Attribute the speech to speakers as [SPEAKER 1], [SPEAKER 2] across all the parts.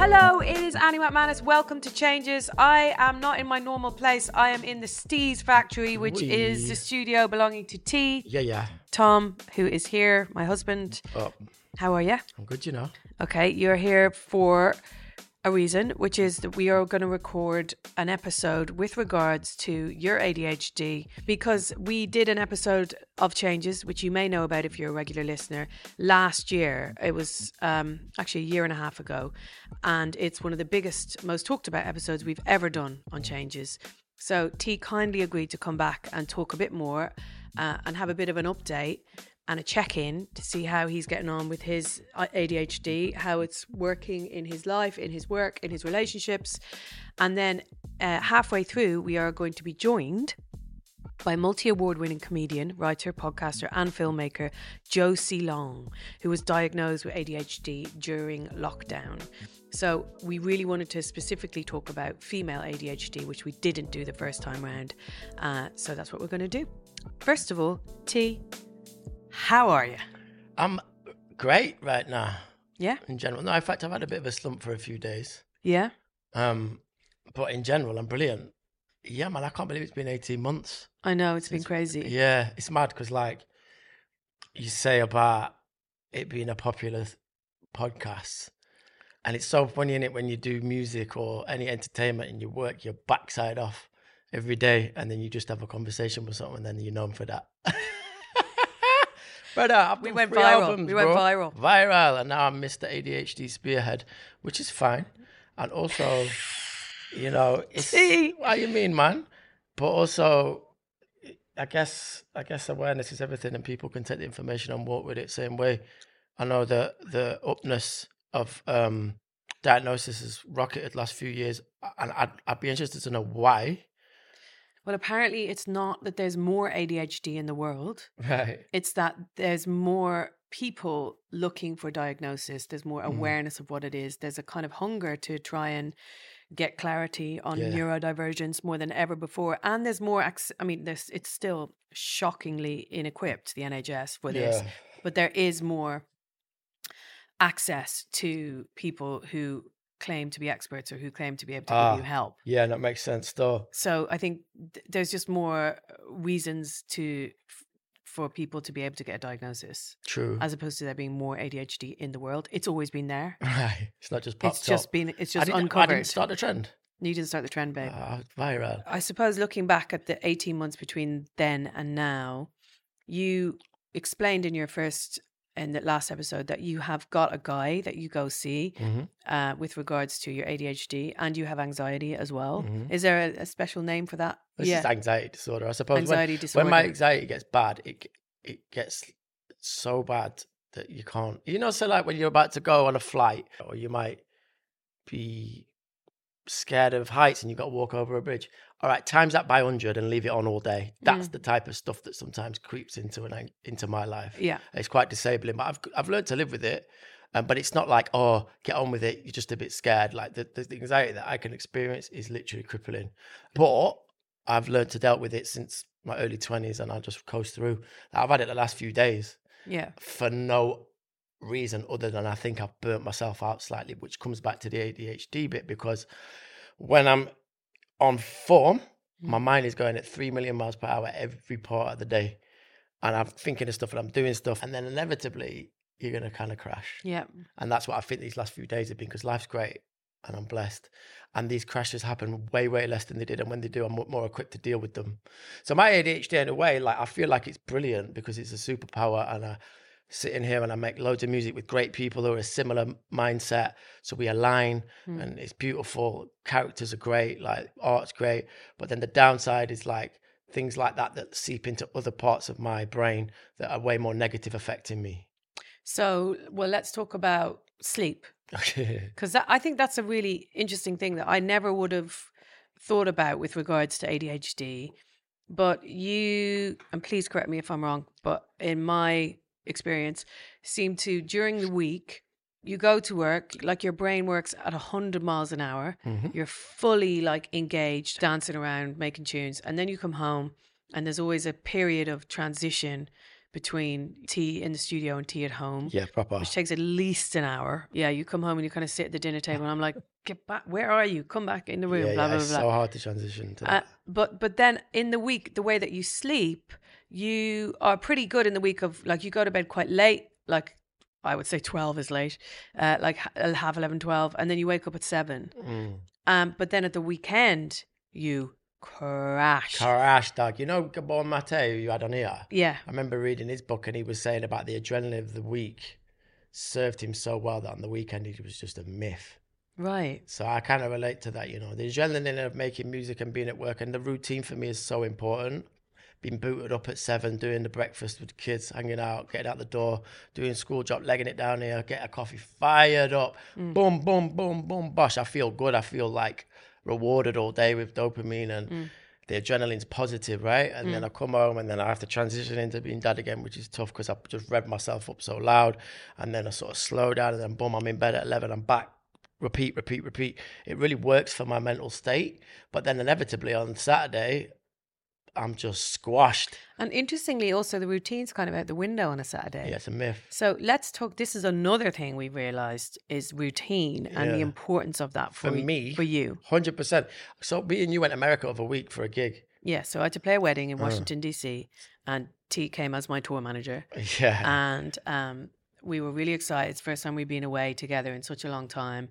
[SPEAKER 1] Hello, it is Annie Macmanus. Welcome to Changes. I am not in my normal place. I am in the Steez factory, which
[SPEAKER 2] Wee.
[SPEAKER 1] is the studio belonging to T.
[SPEAKER 2] Yeah, yeah.
[SPEAKER 1] Tom, who is here, my husband.
[SPEAKER 2] Oh,
[SPEAKER 1] How are you?
[SPEAKER 2] I'm good, you know.
[SPEAKER 1] Okay, you're here for a reason, which is that we are going to record an episode with regards to your ADHD because we did an episode of Changes, which you may know about if you're a regular listener, last year. It was um, actually a year and a half ago, and it's one of the biggest, most talked about episodes we've ever done on Changes. So T kindly agreed to come back and talk a bit more uh, and have a bit of an update and a check in to see how he's getting on with his uh, ADHD, how it's working in his life, in his work, in his relationships. And then uh, halfway through, we are going to be joined by multi award winning comedian, writer, podcaster, and filmmaker Josie Long, who was diagnosed with ADHD during lockdown. So, we really wanted to specifically talk about female ADHD, which we didn't do the first time round. Uh, so, that's what we're going to do. First of all, T, how are you?
[SPEAKER 2] I'm great right now
[SPEAKER 1] Yeah?
[SPEAKER 2] in general. No, in fact, I've had a bit of a slump for a few days.
[SPEAKER 1] Yeah?
[SPEAKER 2] Um, but in general, I'm brilliant. Yeah, man, I can't believe it's been 18 months.
[SPEAKER 1] I know, it's been crazy.
[SPEAKER 2] Yeah, it's mad because, like, you say about it being a popular podcast, and it's so funny in it when you do music or any entertainment and you work your backside off every day, and then you just have a conversation with someone, and then you're known for that. But uh,
[SPEAKER 1] We went viral.
[SPEAKER 2] albums,
[SPEAKER 1] We went
[SPEAKER 2] bro.
[SPEAKER 1] viral.
[SPEAKER 2] viral, and now I'm Mr. ADHD Spearhead, which is fine. And also, you know, it's
[SPEAKER 1] See?
[SPEAKER 2] what you mean, man. But also, I guess I guess awareness is everything, and people can take the information and walk with it same way. I know the the upness of um, diagnosis has rocketed last few years, and I'd I'd be interested to know why.
[SPEAKER 1] Well, apparently, it's not that there's more ADHD in the world,
[SPEAKER 2] Right.
[SPEAKER 1] it's that there's more people looking for diagnosis, there's more
[SPEAKER 2] Mm.
[SPEAKER 1] awareness of what it is, there's a kind of hunger to try and get clarity on
[SPEAKER 2] Yeah.
[SPEAKER 1] neurodivergence more than ever before and there's more ac- i mean there's it's still shockingly inequipped the nhs for this
[SPEAKER 2] Yeah.
[SPEAKER 1] but there is more access to people who claim to be experts or who claim to be able to
[SPEAKER 2] Ah.
[SPEAKER 1] give you help
[SPEAKER 2] Yeah, that makes sense. Though.
[SPEAKER 1] so I think th- there's just more uh, reasons to f- for people to be able to get a diagnosis,
[SPEAKER 2] True.
[SPEAKER 1] as opposed to there being more ADHD in the world. It's always been there.
[SPEAKER 2] Right. It's not just popped
[SPEAKER 1] it's just
[SPEAKER 2] up.
[SPEAKER 1] been it's just
[SPEAKER 2] didn't, I didn't start the trend.
[SPEAKER 1] you didn't start the trend, babe.
[SPEAKER 2] Ah, viral.
[SPEAKER 1] I suppose looking back at the 18 months between then and now, you explained in your first in the last episode that you have got a guy that you go see
[SPEAKER 2] hmm
[SPEAKER 1] uh, with regards to your ADHD and you have anxiety as well.
[SPEAKER 2] Mhm.
[SPEAKER 1] Is there a, a special name for that?
[SPEAKER 2] This is anxiety disorder, I suppose. When-
[SPEAKER 1] anxiety
[SPEAKER 2] when,
[SPEAKER 1] disorder.
[SPEAKER 2] my anxiety gets bad, it it gets so bad that you can't. You know, so like when you're about to go on a flight, or you might be scared of heights and you've got to walk over a bridge. All right, times that by hundred and leave it on all day. That's
[SPEAKER 1] Mm.
[SPEAKER 2] the type of stuff that sometimes creeps into an into my life.
[SPEAKER 1] yeah.
[SPEAKER 2] It's quite disabling, but I've I've learned to live with it. Um, but it's not like oh, get on with it. You're just a bit scared. Like the, the, anxiety that I can experience is literally crippling. But I've learned to deal with it since my early twenties, and I just coast through. I've had it the last few days
[SPEAKER 1] Yeah.
[SPEAKER 2] for no reason other than I think I've burnt myself out slightly, which comes back to the ADHD bit because when I'm on form, my mm. mind is going at three million miles per hour every part of the day. And I'm thinking of stuff and I'm doing stuff. And then inevitably, you're going to kind of crash.
[SPEAKER 1] Yeah.
[SPEAKER 2] And that's what I think these last few days have been because life's great and I'm blessed. And these crashes happen way, way less than they did. And when they do, I'm more equipped to deal with them. So my ADHD, in a way, like I feel like it's brilliant because it's a superpower. And I sit in here and I make loads of music with great people who are a similar mindset. So we align
[SPEAKER 1] Mm.
[SPEAKER 2] and it's beautiful. Characters are great, like art's great. But then the downside is like things like that that seep into other parts of my brain that are way more negative affecting me.
[SPEAKER 1] So, well, let's talk about sleep
[SPEAKER 2] Okay.
[SPEAKER 1] because I think that's a really interesting thing that I never would have thought about with regards to ADHD. But you, and please correct me if I'm wrong, but in my experience, seem to during the week you go to work like your brain works at 100 miles an hour
[SPEAKER 2] Mhm.
[SPEAKER 1] you're fully like engaged dancing around making tunes and then you come home and there's always a period of transition between T in the studio and T at home,
[SPEAKER 2] Yeah, proper.
[SPEAKER 1] which takes at least an hour. Yeah, you come home and you kind of sit at the dinner table, and I'm like, "Get back! Where are you? Come back in the room."
[SPEAKER 2] yeah,
[SPEAKER 1] blah
[SPEAKER 2] yeah,
[SPEAKER 1] blah
[SPEAKER 2] it's
[SPEAKER 1] blah.
[SPEAKER 2] so hard to transition to
[SPEAKER 1] Uh, but but then in the week, the way that you sleep, you are pretty good in the week of like you go to bed quite late, like I would say twelve is late, uh, like h- half 11, 12, and then you wake up at seven.
[SPEAKER 2] Mm.
[SPEAKER 1] Um, but then at the weekend you crash.
[SPEAKER 2] Crash, dog. You know Gabor Maté, who you had on here?
[SPEAKER 1] yeah,
[SPEAKER 2] I remember reading his book and he was saying about the adrenaline of the week served him so well that on the weekend it was just a myth.
[SPEAKER 1] right.
[SPEAKER 2] So I kind of relate to that, you know, the adrenaline of making music and being at work and the routine for me is so important. Being booted up at seven, doing the breakfast with the kids, hanging out, getting out the door, doing school job, legging it down here, get a coffee, fired up, mm. boom, boom, boom, boom, bosh. I feel good. I feel like rewarded all day with dopamine and mm. the adrenaline's positive, right? And then mm. I come home and then I have to transition into being dad again, which is tough because I've just revved myself up so loud. And then I sort of slow down and then boom, I'm in bed at 11, I'm back. Repeat, repeat, repeat. It really works for my mental state. But then inevitably on Saturday, I'm just squashed.
[SPEAKER 1] And interestingly, also the routine's kind of out the window on a Saturday.
[SPEAKER 2] Yeah, it's a myth.
[SPEAKER 1] So let's talk. This is another thing we've realized is routine and the importance of that for,
[SPEAKER 2] For me,
[SPEAKER 1] For you,
[SPEAKER 2] 100%. So me and you went to America over a week for a gig.
[SPEAKER 1] yeah. So I had to play a wedding
[SPEAKER 2] Uh.
[SPEAKER 1] in Washington D.C. and T came as my tour manager.
[SPEAKER 2] Yeah.
[SPEAKER 1] and um, we were really excited. It's the first time we'd been away together in such a long time.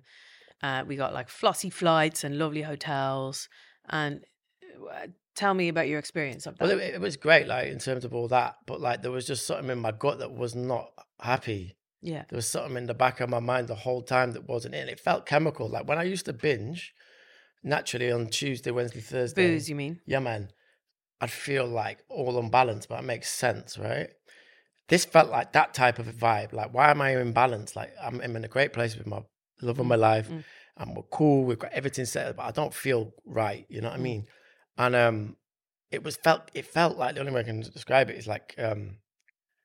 [SPEAKER 1] Uh, we got like flossy flights and lovely hotels. And uh, tell me about your experience of that.
[SPEAKER 2] Well, it, it was great, like in terms of all that, but like there was just something in my gut that was not happy.
[SPEAKER 1] yeah,
[SPEAKER 2] There was something in the back of my mind the whole time that wasn't in. It felt chemical. Like when I used to binge, naturally on Tuesday, Wednesday, Thursday.
[SPEAKER 1] booze. You mean?
[SPEAKER 2] Yeah, man. I'd feel like all unbalanced, but it makes sense, right? This felt like that type of a vibe. Like, why am I imbalanced? Like, I'm, I'm in a great place with my love of my life,
[SPEAKER 1] mm.
[SPEAKER 2] and we're cool. We've got everything set, up, but I don't feel right. You know what I
[SPEAKER 1] Mm.
[SPEAKER 2] mean? And um, it was felt. It felt like the only way I can describe it is like um,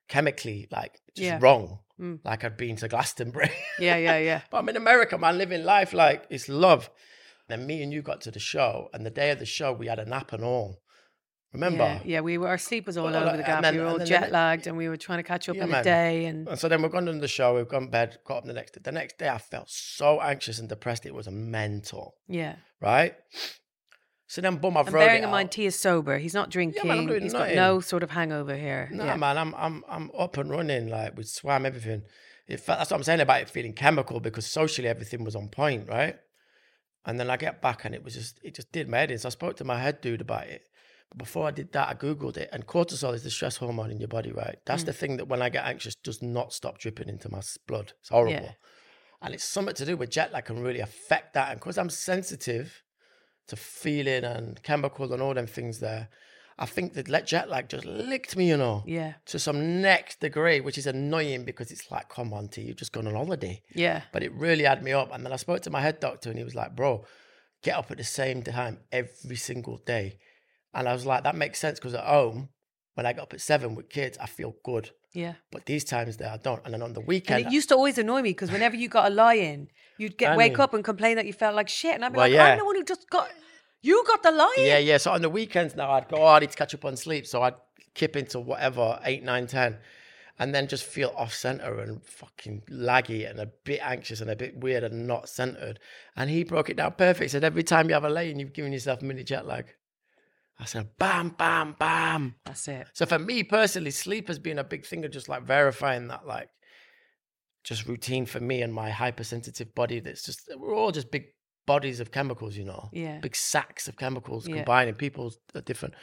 [SPEAKER 2] chemically, like just
[SPEAKER 1] Yeah.
[SPEAKER 2] wrong.
[SPEAKER 1] Mm.
[SPEAKER 2] Like I'd been to Glastonbury.
[SPEAKER 1] Yeah, yeah, yeah.
[SPEAKER 2] But I'm in America, man, living life like it's love. Then me and you got to the show, and the day of the show, we had a nap and all. Remember?
[SPEAKER 1] Yeah, yeah, we were. Our sleep was all
[SPEAKER 2] Well,
[SPEAKER 1] over
[SPEAKER 2] like,
[SPEAKER 1] the gap.
[SPEAKER 2] then-
[SPEAKER 1] we were all
[SPEAKER 2] and then the
[SPEAKER 1] jet lagged, and we were trying to catch up
[SPEAKER 2] Yeah,
[SPEAKER 1] in the
[SPEAKER 2] man.
[SPEAKER 1] day. And
[SPEAKER 2] And so then we've gone to the show, we've gone to bed, got up the next day. The next day, I felt so anxious and depressed. It was a mental,
[SPEAKER 1] yeah,
[SPEAKER 2] right? So then, boom, I've
[SPEAKER 1] and bearing in mind. T is sober. He's not drinking.
[SPEAKER 2] Yeah, man,
[SPEAKER 1] He's got no sort of hangover here.
[SPEAKER 2] Nah,
[SPEAKER 1] yeah.
[SPEAKER 2] man, I'm I'm I'm up and running. Like we swam everything. It felt, that's what I'm saying about it feeling chemical because socially everything was on point, right? And then I get back and it was just it just did my head in. So I spoke to my head dude about it. But before I did that, I googled it. And cortisol is the stress hormone in your body, right? That's
[SPEAKER 1] Mm.
[SPEAKER 2] the thing that when I get anxious does not stop dripping into my blood. It's horrible. And it's something to do with jet lag can really affect that. And because I'm sensitive to feeling and chemical and all them things there, I think that let jet lag just licked me, you know
[SPEAKER 1] yeah,
[SPEAKER 2] to some next degree, which is annoying because it's like, come on, T, you've just gone on holiday.
[SPEAKER 1] yeah,
[SPEAKER 2] But it really had me up. And then I spoke to my head doctor and he was like, bro, get up at the same time every single day. And I was like, that makes sense because at home, when I get up at seven with kids, I feel good.
[SPEAKER 1] yeah.
[SPEAKER 2] But these times there, I don't. And then on the
[SPEAKER 1] And
[SPEAKER 2] weekend,
[SPEAKER 1] it used to always annoy me because whenever you got a lie in, you'd get
[SPEAKER 2] I
[SPEAKER 1] wake
[SPEAKER 2] know.
[SPEAKER 1] up and complain that you felt like shit, and I'd be
[SPEAKER 2] Well,
[SPEAKER 1] like,
[SPEAKER 2] yeah.
[SPEAKER 1] I'm the one who just got. You got the lie in.
[SPEAKER 2] yeah, yeah. So on the weekends now, I'd go, oh, I need to catch up on sleep. So I'd kip into whatever, eight, nine, ten. And then just feel off center and fucking laggy and a bit anxious and a bit weird and not centered. And he broke it down perfect. He said, every time you have a lay in, you've given yourself a mini jet lag. I said, bam, bam, bam.
[SPEAKER 1] That's it.
[SPEAKER 2] So for me personally, sleep has been a big thing of just like verifying that, like, just routine for me and my hypersensitive body. That's just, we're all just big bodies of chemicals, you know?
[SPEAKER 1] Yeah.
[SPEAKER 2] Big sacks of chemicals
[SPEAKER 1] Yeah.
[SPEAKER 2] combining. People are different.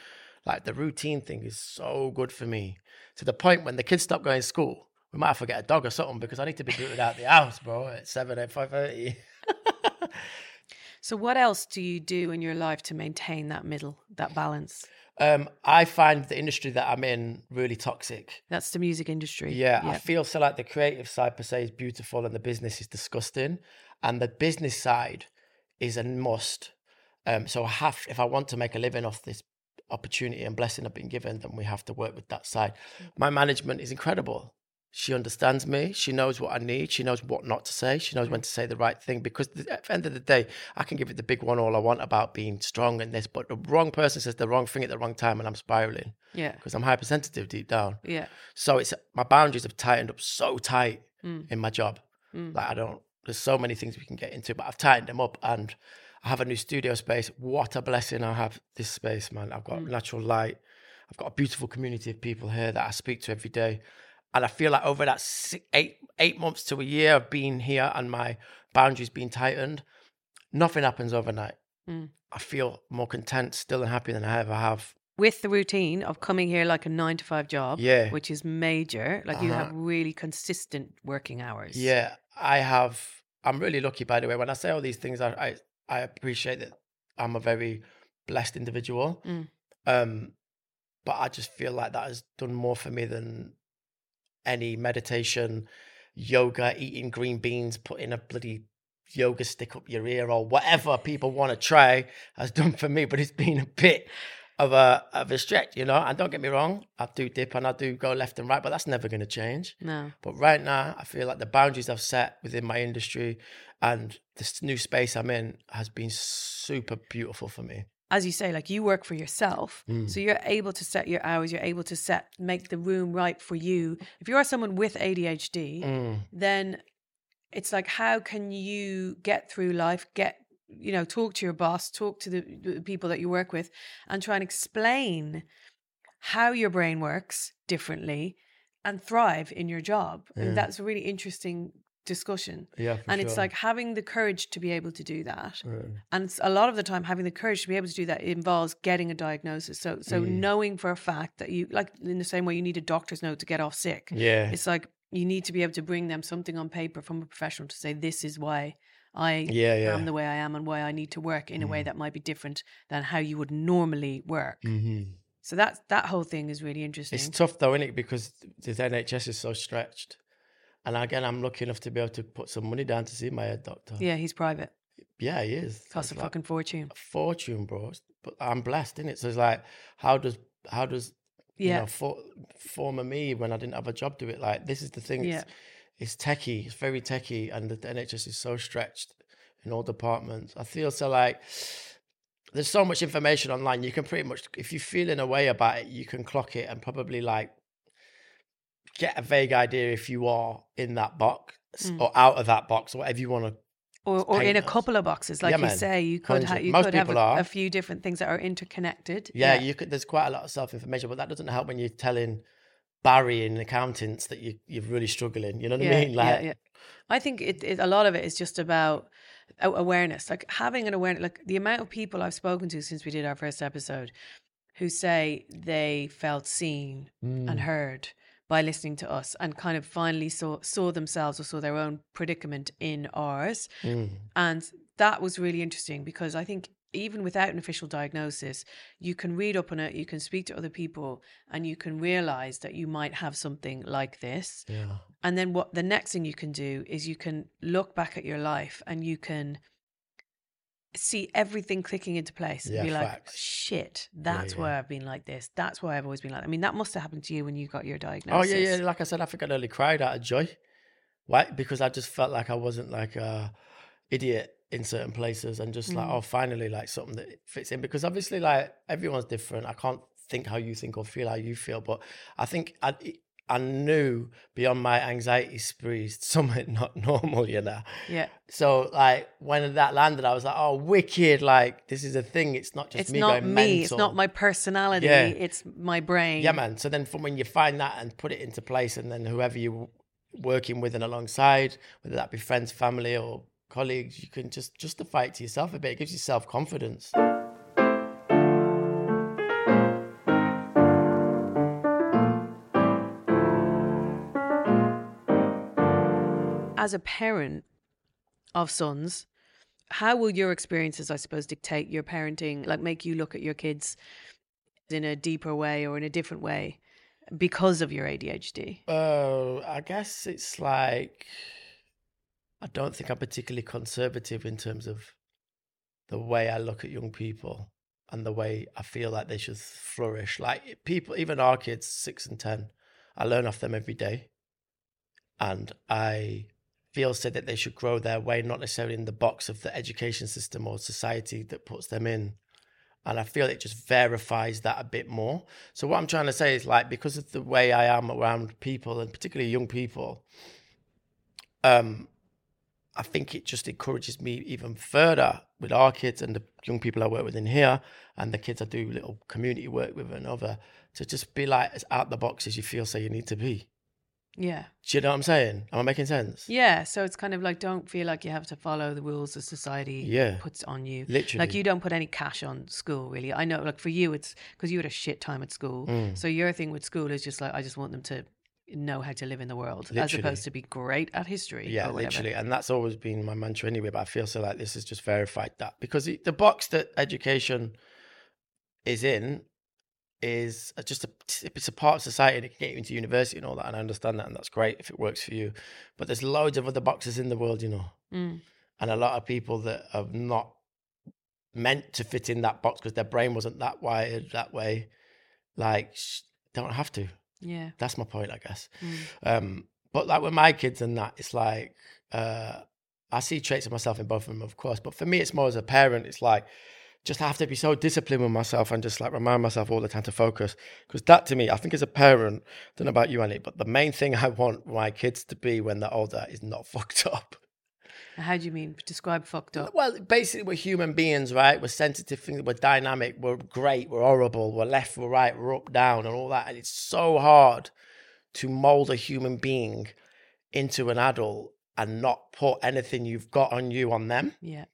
[SPEAKER 2] Like the routine thing is so good for me to the point when the kids stop going to school, we might have to get a dog or something because I need to be booted out the house, bro, at 7, at 5.30.
[SPEAKER 1] So, what else do you do in your life to maintain that middle, that balance?
[SPEAKER 2] Um, I find the industry that I'm in really toxic.
[SPEAKER 1] That's the music industry.
[SPEAKER 2] Yeah, I feel so like the creative side per se is beautiful and the business is disgusting. And the business side is a must. Um, so I have, if I want to make a living off this opportunity and blessing I've been given, then we have to work with that side. My management is incredible. She understands me. She knows what I need. She knows what not to say. She knows when to say the right thing. Because at the end of the day, I can give it the big one all I want about being strong and this, but the wrong person says the wrong thing at the wrong time, and I'm spiraling
[SPEAKER 1] Yeah.
[SPEAKER 2] because I'm hypersensitive deep down.
[SPEAKER 1] Yeah.
[SPEAKER 2] So it's my boundaries have tightened up so tight
[SPEAKER 1] Mm.
[SPEAKER 2] in my job.
[SPEAKER 1] Mm.
[SPEAKER 2] Like I don't. There's so many things we can get into, but I've tightened them up, and I have a new studio space. What a blessing I have this space, man. I've got
[SPEAKER 1] Mm.
[SPEAKER 2] natural light. I've got a beautiful community of people here that I speak to every day, and I feel like over that six, eight eight months to a year of being here and my boundaries being tightened, nothing happens overnight.
[SPEAKER 1] Mm.
[SPEAKER 2] I feel more content still and happy than I ever have.
[SPEAKER 1] With the routine of coming here like a nine to five job,
[SPEAKER 2] Yeah.
[SPEAKER 1] which is major. Like you have
[SPEAKER 2] Uh-huh.
[SPEAKER 1] really consistent working hours.
[SPEAKER 2] Yeah, I have. I'm really lucky, by the way. When I say all these things, I I, I appreciate that I'm a very blessed individual.
[SPEAKER 1] Mm.
[SPEAKER 2] Um, but I just feel like that has done more for me than any meditation, yoga, eating green beans, putting a bloody yoga stick up your ear or whatever people want to try has done for me. But it's been a bit of a of a stretch, you know. And don't get me wrong, I do dip and I do go left and right, but that's never going to change.
[SPEAKER 1] No.
[SPEAKER 2] But right now, I feel like the boundaries I've set within my industry and this new space I'm in has been super beautiful for me.
[SPEAKER 1] As you say, like you work for yourself.
[SPEAKER 2] Mm.
[SPEAKER 1] So you're able to set your hours, you're able to set make the room right for you. If you are someone with ADHD,
[SPEAKER 2] Mm.
[SPEAKER 1] then it's like how can you get through life get you know talk to your boss talk to the, the people that you work with and try and explain how your brain works differently and thrive in your job
[SPEAKER 2] Yeah.
[SPEAKER 1] and that's a really interesting discussion
[SPEAKER 2] Yeah,
[SPEAKER 1] and it's like having the courage to be able to do that
[SPEAKER 2] Mm.
[SPEAKER 1] and it's a lot of the time having the courage to be able to do that involves getting a diagnosis so so
[SPEAKER 2] Mm.
[SPEAKER 1] knowing for a fact that you like in the same way you need a doctor's note to get off sick
[SPEAKER 2] yeah,
[SPEAKER 1] it's like you need to be able to bring them something on paper from a professional to say this is why I
[SPEAKER 2] yeah, yeah.
[SPEAKER 1] am the way I am and why I need to work in a way
[SPEAKER 2] Mhm.
[SPEAKER 1] that might be different than how you would normally work.
[SPEAKER 2] hmm
[SPEAKER 1] So that that whole thing is really interesting.
[SPEAKER 2] It's tough though, isn't it? Because the NHS is so stretched. And again, I'm lucky enough to be able to put some money down to see my head doctor.
[SPEAKER 1] yeah, he's private.
[SPEAKER 2] Yeah, he is.
[SPEAKER 1] Costs a
[SPEAKER 2] like
[SPEAKER 1] fucking fortune.
[SPEAKER 2] a fortune, bro. But I'm blessed, innit? So it's like, how does how does you
[SPEAKER 1] Yeah.
[SPEAKER 2] know for, former me when I didn't have a job do it? Like this is the thing.
[SPEAKER 1] Yeah.
[SPEAKER 2] It's, it's techie. It's very techie, and the NHS is so stretched in all departments. I feel so like there's so much information online. You can pretty much, if you feel in a way about it, you can clock it and probably like get a vague idea if you are in that box
[SPEAKER 1] Mm.
[SPEAKER 2] or out of that box or whatever you want to.
[SPEAKER 1] Or, or in a couple of boxes, like
[SPEAKER 2] Yeah,
[SPEAKER 1] you
[SPEAKER 2] man.
[SPEAKER 1] say, you could have you
[SPEAKER 2] Most
[SPEAKER 1] could have a, a few different things that are interconnected.
[SPEAKER 2] Yeah, you could. There's quite a lot of self information, but that doesn't help when you're telling Barry and accountants that you you're really struggling. You know what
[SPEAKER 1] yeah,
[SPEAKER 2] I mean? Like,
[SPEAKER 1] yeah, yeah. I think it, it, a lot of it is just about awareness, like having an awareness. Like the amount of people I've spoken to since we did our first episode, who say they felt seen
[SPEAKER 2] mm,
[SPEAKER 1] and heard by listening to us, and kind of finally saw saw themselves or saw their own predicament in ours,
[SPEAKER 2] mm,
[SPEAKER 1] and that was really interesting because I think even without an official diagnosis, you can read up on it, you can speak to other people, and you can realize that you might have something like this.
[SPEAKER 2] yeah,
[SPEAKER 1] And then what the next thing you can do is you can look back at your life and you can see everything clicking into place and
[SPEAKER 2] Yeah,
[SPEAKER 1] be like,
[SPEAKER 2] facts.
[SPEAKER 1] shit, that's
[SPEAKER 2] yeah.
[SPEAKER 1] why I've been like this. That's why I've always been like I mean, that must have happened to you when you got your diagnosis.
[SPEAKER 2] Oh yeah, yeah. Like I said, I think I nearly cried out of joy. Why? Because I just felt like I wasn't like a idiot in certain places, and just like,
[SPEAKER 1] Mm.
[SPEAKER 2] oh, finally, like something that fits in. Because obviously, like everyone's different. I can't think how you think or feel how you feel, but I think I. I knew beyond my anxiety sprees something not normal, you know.
[SPEAKER 1] Yeah.
[SPEAKER 2] So like when that landed, I was like, "Oh, wicked! Like this is a thing. It's not just
[SPEAKER 1] It's
[SPEAKER 2] me
[SPEAKER 1] not
[SPEAKER 2] going
[SPEAKER 1] me, it's not my personality,
[SPEAKER 2] Yeah.
[SPEAKER 1] it's my brain.
[SPEAKER 2] Yeah, man. So then, from when you find that and put it into place, and then whoever you're working with and alongside, whether that be friends, family, or colleagues, you can just justify it to yourself a bit. It gives you self confidence.
[SPEAKER 1] As a parent of sons, how will your experiences, I suppose, dictate your parenting, like make you look at your kids in a deeper way or in a different way because of your ADHD?
[SPEAKER 2] Uh, I guess it's like I don't think I'm particularly conservative in terms of the way I look at young people and the way I feel like they should flourish. Like people, even our kids, six and ten, I learn off them every day. and I feel said that they should grow their way, not necessarily in the box of the education system or society that puts them in. And I feel it just verifies that a bit more. So what I'm trying to say is like because of the way I am around people and particularly young people, um, I think it just encourages me even further with our kids and the young people I work with in here and the kids I do little community work with and other to just be like as out the box as you feel so you need to be.
[SPEAKER 1] Yeah.
[SPEAKER 2] Do you know what I'm saying? Am I making sense?
[SPEAKER 1] Yeah. So it's kind of like don't feel like you have to follow the rules that society
[SPEAKER 2] Yeah.
[SPEAKER 1] puts on you.
[SPEAKER 2] Literally.
[SPEAKER 1] Like you don't put any cash on school, really. I know, like for you, it's because you had a shit time at school.
[SPEAKER 2] Mm.
[SPEAKER 1] So your thing with school is just like I just want them to know how to live in the world, as opposed to be great at history.
[SPEAKER 2] Yeah, literally, and that's always been my mantra anyway. But I feel so like this has just verified that because the box that education is in is just a it's a part of society that can get you into university and all that, and I understand that, and that's great if it works for you. But there's loads of other boxes in the world, you know,
[SPEAKER 1] Mm.
[SPEAKER 2] and a lot of people that are not meant to fit in that box because their brain wasn't that wired that way, like sh- don't have to.
[SPEAKER 1] Yeah.
[SPEAKER 2] That's my point, I guess.
[SPEAKER 1] Mm.
[SPEAKER 2] Um, but like with my kids and that, it's like uh, I see traits of myself in both of them, of course. But for me, it's more as a parent. It's like just I have to be so disciplined with myself and just like remind myself all the time to focus. Because that to me, I think as a parent, I don't know about you, Annie, but the main thing I want my kids to be when they're older is not fucked up.
[SPEAKER 1] How do you mean? Describe fucked up.
[SPEAKER 2] Well, basically, we're human beings, right? We're sensitive things. We're dynamic. We're great. We're horrible. We're left. We're right. We're up, down, and all that. And it's so hard to mold a human being into an adult and not put anything you've got on you on them.
[SPEAKER 1] Yeah.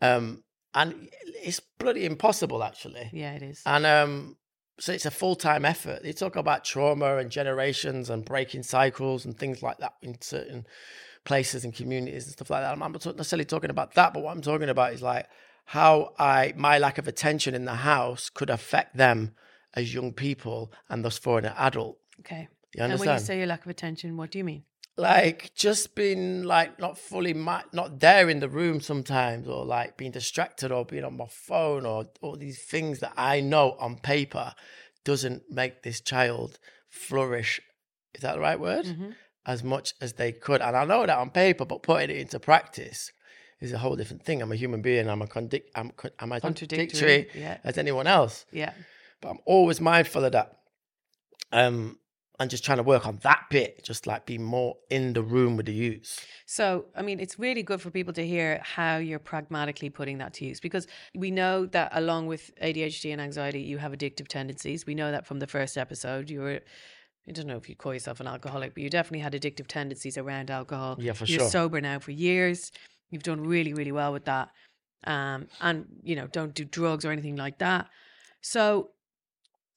[SPEAKER 2] Um, and it's bloody impossible, actually.
[SPEAKER 1] Yeah, it is.
[SPEAKER 2] And um, so it's a full time effort. They talk about trauma and generations and breaking cycles and things like that in certain places and communities and stuff like that. I'm not necessarily talking about that, but what I'm talking about is like how I my lack of attention in the house could affect them as young people and thus for an adult.
[SPEAKER 1] okay.
[SPEAKER 2] You understand?
[SPEAKER 1] And when you say your lack of attention, what do you mean?
[SPEAKER 2] Like just being like not fully mi- not there in the room sometimes or like being distracted or being on my phone or all these things that i know on paper doesn't make this child flourish is that the right word
[SPEAKER 1] Mhm.
[SPEAKER 2] as much as they could and i know that on paper but putting it into practice is a whole different thing i'm a human being i'm a condic- I'm, con- I'm a contradictory
[SPEAKER 1] Yeah.
[SPEAKER 2] as anyone else
[SPEAKER 1] Yeah.
[SPEAKER 2] but I'm always mindful of that. Um, and just trying to work on that bit, just like be more in the room with the youths.
[SPEAKER 1] So, I mean, it's really good for people to hear how you're pragmatically putting that to use because we know that along with ADHD and anxiety, you have addictive tendencies. We know that from the first episode. You were, I don't know if you call yourself an alcoholic, but you definitely had addictive tendencies around alcohol.
[SPEAKER 2] Yeah, for
[SPEAKER 1] you're
[SPEAKER 2] sure.
[SPEAKER 1] sober now for years. You've done really, really well with that. Um, and, you know, don't do drugs or anything like that. So,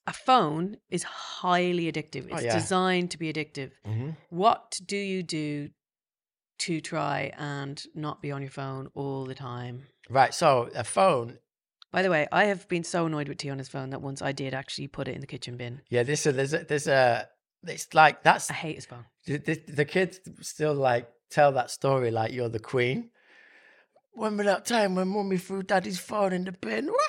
[SPEAKER 1] a phone is highly addictive. It's
[SPEAKER 2] Oh, yeah.
[SPEAKER 1] designed to be addictive.
[SPEAKER 2] Mm-hmm.
[SPEAKER 1] What do you do to try and not be on your phone all the time?
[SPEAKER 2] Right. So a phone.
[SPEAKER 1] By the way, I have been so annoyed with T on his phone that once I did actually put it in the kitchen bin.
[SPEAKER 2] Yeah. This is there's a, there's a. It's like that's
[SPEAKER 1] I hate his phone.
[SPEAKER 2] the, the, the kids still like tell that story like you're the queen. Remember that time when mummy threw daddy's phone in the bin?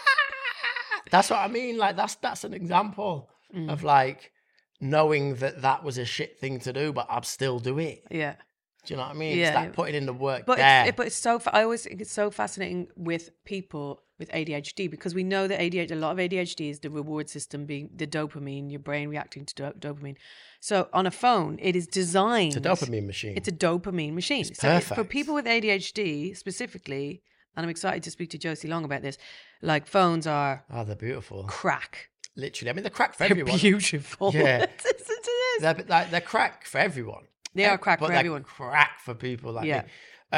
[SPEAKER 2] That's what I mean. Like that's that's an example
[SPEAKER 1] Mm.
[SPEAKER 2] of like knowing that that was a shit thing to do, but I'd still do it.
[SPEAKER 1] Yeah,
[SPEAKER 2] Do you know what I mean?
[SPEAKER 1] Yeah,
[SPEAKER 2] it's like putting in the work
[SPEAKER 1] but
[SPEAKER 2] there.
[SPEAKER 1] it's, it, but it's so. I always think it's so fascinating with people with ADHD because we know that ADHD, a lot of ADHD is the reward system being the dopamine, your brain reacting to do- dopamine. So on a phone, it is designed.
[SPEAKER 2] It's a dopamine machine.
[SPEAKER 1] It's a dopamine machine.
[SPEAKER 2] It's
[SPEAKER 1] so it- for people with ADHD specifically, and I'm excited to speak to Josie Long about this. Like phones are
[SPEAKER 2] oh, they're beautiful.
[SPEAKER 1] crack.
[SPEAKER 2] Literally, I mean, they're crack for
[SPEAKER 1] They're
[SPEAKER 2] everyone.
[SPEAKER 1] beautiful.
[SPEAKER 2] Yeah.
[SPEAKER 1] It's- it's- it is.
[SPEAKER 2] They're, like, they're crack for everyone.
[SPEAKER 1] They are crack
[SPEAKER 2] but
[SPEAKER 1] for
[SPEAKER 2] they're
[SPEAKER 1] everyone.
[SPEAKER 2] Crack for people like
[SPEAKER 1] Yeah.
[SPEAKER 2] me.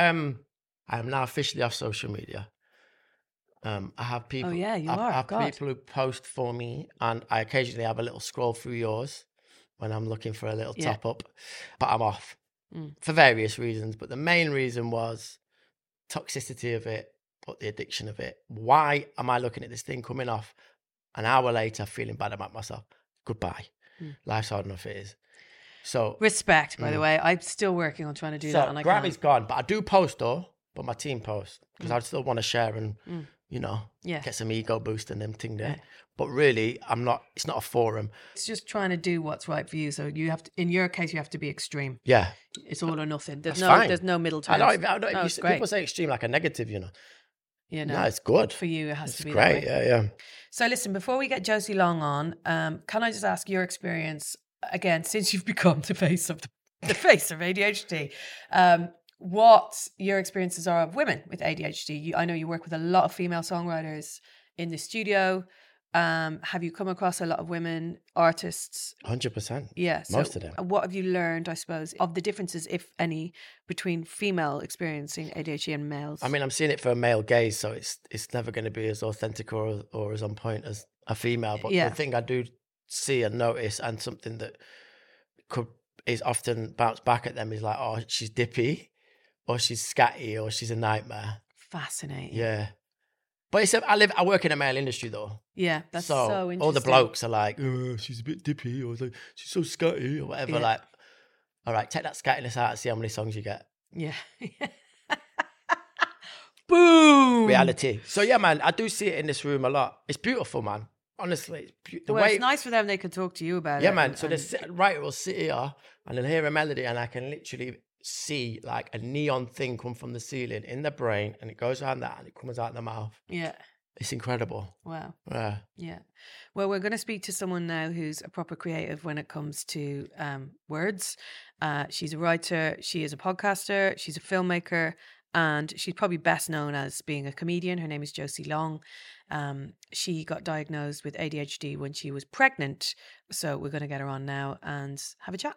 [SPEAKER 2] Um, I am now officially off social media. Um, I have people.
[SPEAKER 1] Oh, yeah, you
[SPEAKER 2] I,
[SPEAKER 1] are,
[SPEAKER 2] I have
[SPEAKER 1] God.
[SPEAKER 2] people who post for me, and I occasionally have a little scroll through yours when I'm looking for a little
[SPEAKER 1] Yeah.
[SPEAKER 2] top up. But I'm off
[SPEAKER 1] Mm.
[SPEAKER 2] for various reasons. But the main reason was toxicity of it, but the addiction of it. Why am I looking at this thing coming off an hour later, feeling bad about myself? Goodbye.
[SPEAKER 1] Mm.
[SPEAKER 2] Life's hard enough it is. So
[SPEAKER 1] Respect, by the
[SPEAKER 2] Mm.
[SPEAKER 1] way. I'm still working on trying to do
[SPEAKER 2] so
[SPEAKER 1] that, and I
[SPEAKER 2] Grammy's
[SPEAKER 1] can't.
[SPEAKER 2] gone, but I do post though. But my team posts because
[SPEAKER 1] Mm.
[SPEAKER 2] I still want to share and
[SPEAKER 1] Mm.
[SPEAKER 2] You know,
[SPEAKER 1] Yeah.
[SPEAKER 2] get some ego boost and them thing there.
[SPEAKER 1] Yeah.
[SPEAKER 2] But really, I'm not. It's not a forum.
[SPEAKER 1] It's just trying to do what's right for you. So you have to, in your case, you have to be extreme.
[SPEAKER 2] Yeah,
[SPEAKER 1] It's all or nothing. There's
[SPEAKER 2] That's
[SPEAKER 1] no,
[SPEAKER 2] fine.
[SPEAKER 1] there's no middle
[SPEAKER 2] I
[SPEAKER 1] terms.
[SPEAKER 2] don't. even- I don't
[SPEAKER 1] No,
[SPEAKER 2] you people say extreme like a negative, you know.
[SPEAKER 1] You know, No,
[SPEAKER 2] it's good.
[SPEAKER 1] for you, it has
[SPEAKER 2] It's
[SPEAKER 1] to be
[SPEAKER 2] great. Yeah, yeah.
[SPEAKER 1] So listen, before we get Josie Long on, um, can I just ask your experience again since you've become the face of the, the face of ADHD? Um, what your experiences are of women with ADHD? You, I know you work with a lot of female songwriters in the studio. Um, have you come across a lot of women artists?
[SPEAKER 2] Hundred percent.
[SPEAKER 1] Yeah, so
[SPEAKER 2] Most of them.
[SPEAKER 1] What have you learned, I suppose, of the differences, if any, between female experiencing ADHD and males?
[SPEAKER 2] I mean, I'm seeing it for a male gaze, so it's it's never going to be as authentic or or as on point as a female. But
[SPEAKER 1] Yeah.
[SPEAKER 2] the thing I do see and notice, and something that could is often bounced back at them is like, oh, she's dippy, or she's scatty, or she's a nightmare.
[SPEAKER 1] fascinating.
[SPEAKER 2] Yeah. But it's a, I live I work in a male industry though.
[SPEAKER 1] yeah, that's so, interesting.
[SPEAKER 2] all the blokes are like, oh, she's a bit dippy, or like, she's so scatty, or whatever.
[SPEAKER 1] Yeah.
[SPEAKER 2] Like, all right, take that scattiness out and see how many songs you get.
[SPEAKER 1] Yeah. Boom.
[SPEAKER 2] Reality. So yeah, man, I do see it in this room a lot. It's beautiful, man. Honestly, it's the
[SPEAKER 1] well,
[SPEAKER 2] way.
[SPEAKER 1] it's nice for them. They can talk to you about it.
[SPEAKER 2] yeah, man.
[SPEAKER 1] and-
[SPEAKER 2] So the
[SPEAKER 1] and-
[SPEAKER 2] sit- writer will sit here and they'll hear a melody, and I can literally see like a neon thing come from the ceiling in the brain, and it goes around that, and it comes out the mouth.
[SPEAKER 1] yeah.
[SPEAKER 2] It's incredible.
[SPEAKER 1] Wow.
[SPEAKER 2] Yeah.
[SPEAKER 1] Yeah. Well, we're going to speak to someone now who's a proper creative when it comes to um, words. Uh, she's a writer, she is a podcaster, she's a filmmaker, and she's probably best known as being a comedian. Her name is Josie Long. Um, she got diagnosed with ADHD when she was pregnant. So we're going to get her on now and have a chat.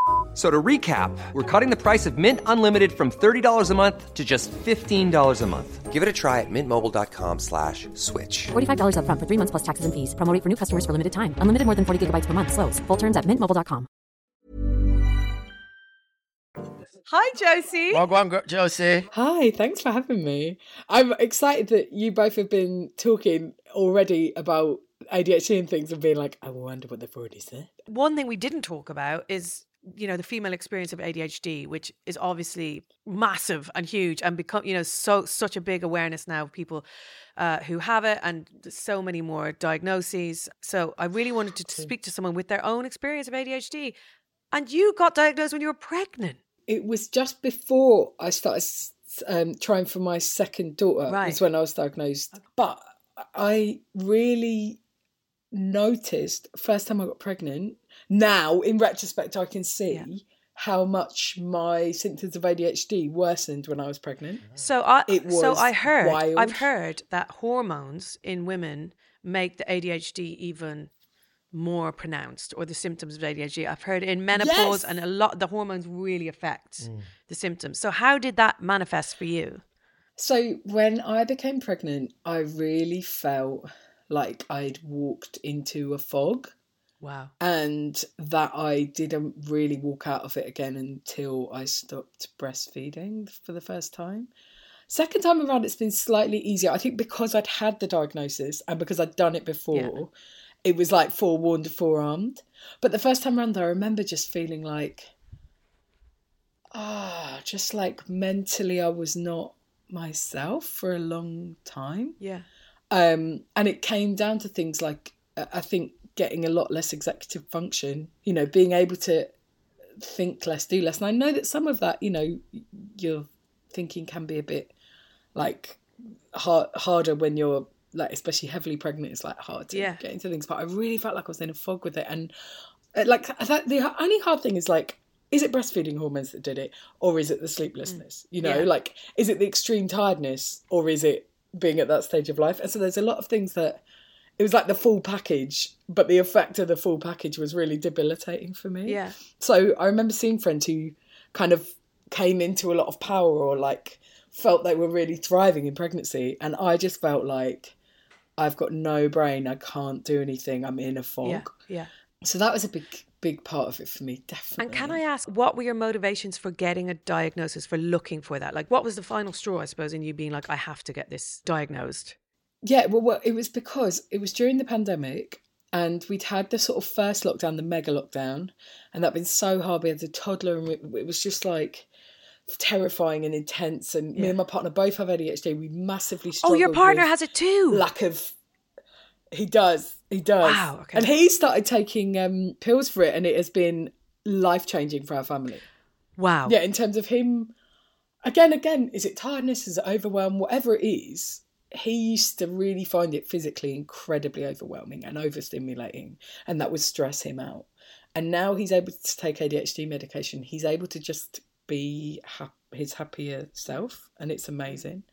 [SPEAKER 3] F- So to recap, we're cutting the price of Mint Unlimited from $30 a month to just $15 a month. Give it a try at mintmobile.com slash switch.
[SPEAKER 4] $45 upfront for three months plus taxes and fees. Promo rate for new customers for limited time. Unlimited more than 40 gigabytes per month. Slows. Full terms at mintmobile.com.
[SPEAKER 1] Hi, Josie.
[SPEAKER 2] Well, go on, gr- Josie.
[SPEAKER 5] Hi, thanks for having me. I'm excited that you both have been talking already about ADHD and things and being like, I wonder what they've already said.
[SPEAKER 1] One thing we didn't talk about is you know the female experience of ADHD, which is obviously massive and huge, and become you know so such a big awareness now of people uh, who have it, and so many more diagnoses. So I really wanted to speak to someone with their own experience of ADHD, and you got diagnosed when you were pregnant.
[SPEAKER 5] It was just before I started um, trying for my second daughter,
[SPEAKER 1] Right.
[SPEAKER 5] was when I was diagnosed. But I really noticed first time I got pregnant. Now, in retrospect, I can see
[SPEAKER 1] Yeah.
[SPEAKER 5] how much my symptoms of ADHD worsened when I was pregnant. Oh.
[SPEAKER 1] So I
[SPEAKER 5] It
[SPEAKER 1] so I heard
[SPEAKER 5] wild.
[SPEAKER 1] I've heard that hormones in women make the ADHD even more pronounced or the symptoms of ADHD. I've heard in menopause
[SPEAKER 5] Yes.
[SPEAKER 1] and a lot the hormones really affect mm. the symptoms. So how did that manifest for you?
[SPEAKER 5] So when I became pregnant, I really felt like I'd walked into a fog
[SPEAKER 1] Wow.
[SPEAKER 5] and that I didn't really walk out of it again until I stopped breastfeeding for the first time. Second time around, it's been slightly easier. I think because I'd had the diagnosis and because I'd done it before, it was like forewarned, forearmed. But the first time around, I remember just feeling like, ah, just like mentally, I was not myself for a long time.
[SPEAKER 1] Yeah.
[SPEAKER 5] Um, and it came down to things like uh, I think getting a lot less executive function, you know, being able to think less, do less. And I know that some of that, you know, your thinking can be a bit like hard, harder when you're like especially heavily pregnant is like hard to
[SPEAKER 1] Yeah.
[SPEAKER 5] get into things. But I really felt like I was in a fog with it, and uh, like that, the only hard thing is like. Is it breastfeeding hormones that did it, or is it the sleeplessness? You know,
[SPEAKER 1] Yeah.
[SPEAKER 5] like, is it the extreme tiredness, or is it being at that stage of life? And so there's a lot of things that it was like the full package, but the effect of the full package was really debilitating for me.
[SPEAKER 1] Yeah.
[SPEAKER 5] So I remember seeing friends who kind of came into a lot of power or like felt they were really thriving in pregnancy. And I just felt like I've got no brain. I can't do anything. I'm in a fog.
[SPEAKER 1] Yeah. Yeah.
[SPEAKER 5] So that was a big, big part of it for me, definitely.
[SPEAKER 1] And can I ask, what were your motivations for getting a diagnosis, for looking for that? Like, what was the final straw, I suppose, in you being like, I have to get this diagnosed?
[SPEAKER 5] Yeah, well, well, it was because it was during the pandemic and we'd had the sort of first lockdown, the mega lockdown, and that'd been so hard. We had a toddler and it, it was just like terrifying and intense. And me and my partner both have ADHD. We massively struggled.
[SPEAKER 1] Oh, your partner has it too.
[SPEAKER 5] lack of. He does. He does.
[SPEAKER 1] Wow, okay.
[SPEAKER 5] And he started taking um, pills for it, and it has been life changing for our family.
[SPEAKER 1] wow.
[SPEAKER 5] Yeah, in terms of him, again, again, is it tiredness? Is it overwhelm? Whatever it is, he used to really find it physically incredibly overwhelming and overstimulating, and that would stress him out. And now he's able to take ADHD medication. He's able to just be hap- his happier self, and it's amazing.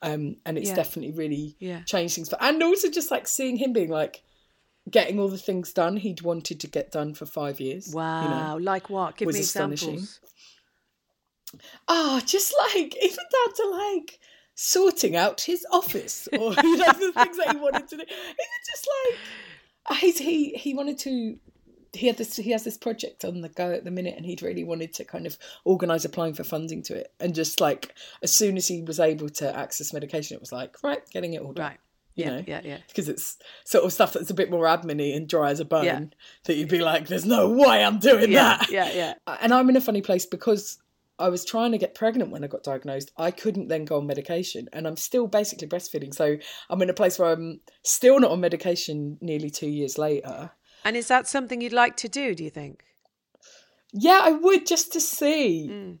[SPEAKER 5] Um, and it's
[SPEAKER 1] Yeah.
[SPEAKER 5] definitely really
[SPEAKER 1] Yeah.
[SPEAKER 5] changed things. For, and also just like seeing him being like getting all the things done he'd wanted to get done for five years. you know.
[SPEAKER 1] Wow. like what? Give
[SPEAKER 5] was
[SPEAKER 1] me
[SPEAKER 5] astonishing.
[SPEAKER 1] examples.
[SPEAKER 5] Ah, just like even down to like sorting out his office or you know the things that he wanted to do. He was just like he's he he wanted to. He had this. He has this project on the go at the minute, and he'd really wanted to kind of organise applying for funding to it. And just like as soon as he was able to access medication, it was like right, getting it all done.
[SPEAKER 1] Right.
[SPEAKER 5] You
[SPEAKER 1] Yeah,
[SPEAKER 5] know?
[SPEAKER 1] yeah, yeah.
[SPEAKER 5] Because it's sort of stuff that's a bit more admin and dry as a bone
[SPEAKER 1] Yeah.
[SPEAKER 5] that you'd be like, "There's no way I'm doing
[SPEAKER 1] Yeah,
[SPEAKER 5] that."
[SPEAKER 1] yeah, yeah.
[SPEAKER 5] and I'm in a funny place because I was trying to get pregnant when I got diagnosed. I couldn't then go on medication, and I'm still basically breastfeeding. So I'm in a place where I'm still not on medication nearly two years later.
[SPEAKER 1] And is that something you'd like to do, do you think?
[SPEAKER 5] Yeah, I would just to see,
[SPEAKER 1] Mm.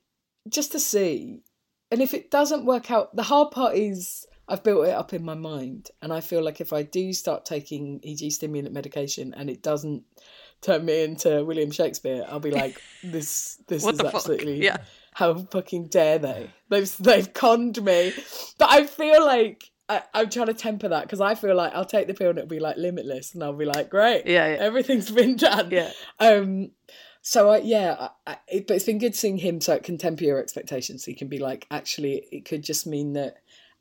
[SPEAKER 5] just to see. And if it doesn't work out, the hard part is I've built it up in my mind, and I feel like if I do start taking EG stimulant medication and it doesn't turn me into William Shakespeare, I'll be like, this, this is absolutely
[SPEAKER 1] Yeah.
[SPEAKER 5] How fucking dare they? They've they've conned me. But I feel like I, I'm trying to temper that because I feel like I'll take the pill and it'll be like limitless, and I'll be like, great,
[SPEAKER 1] Yeah, yeah.
[SPEAKER 5] everything's been done.
[SPEAKER 1] Yeah.
[SPEAKER 5] Um. So I, yeah, I, I, it, but it's been good seeing him so it can temper your expectations. So you can be like, actually, it could just mean that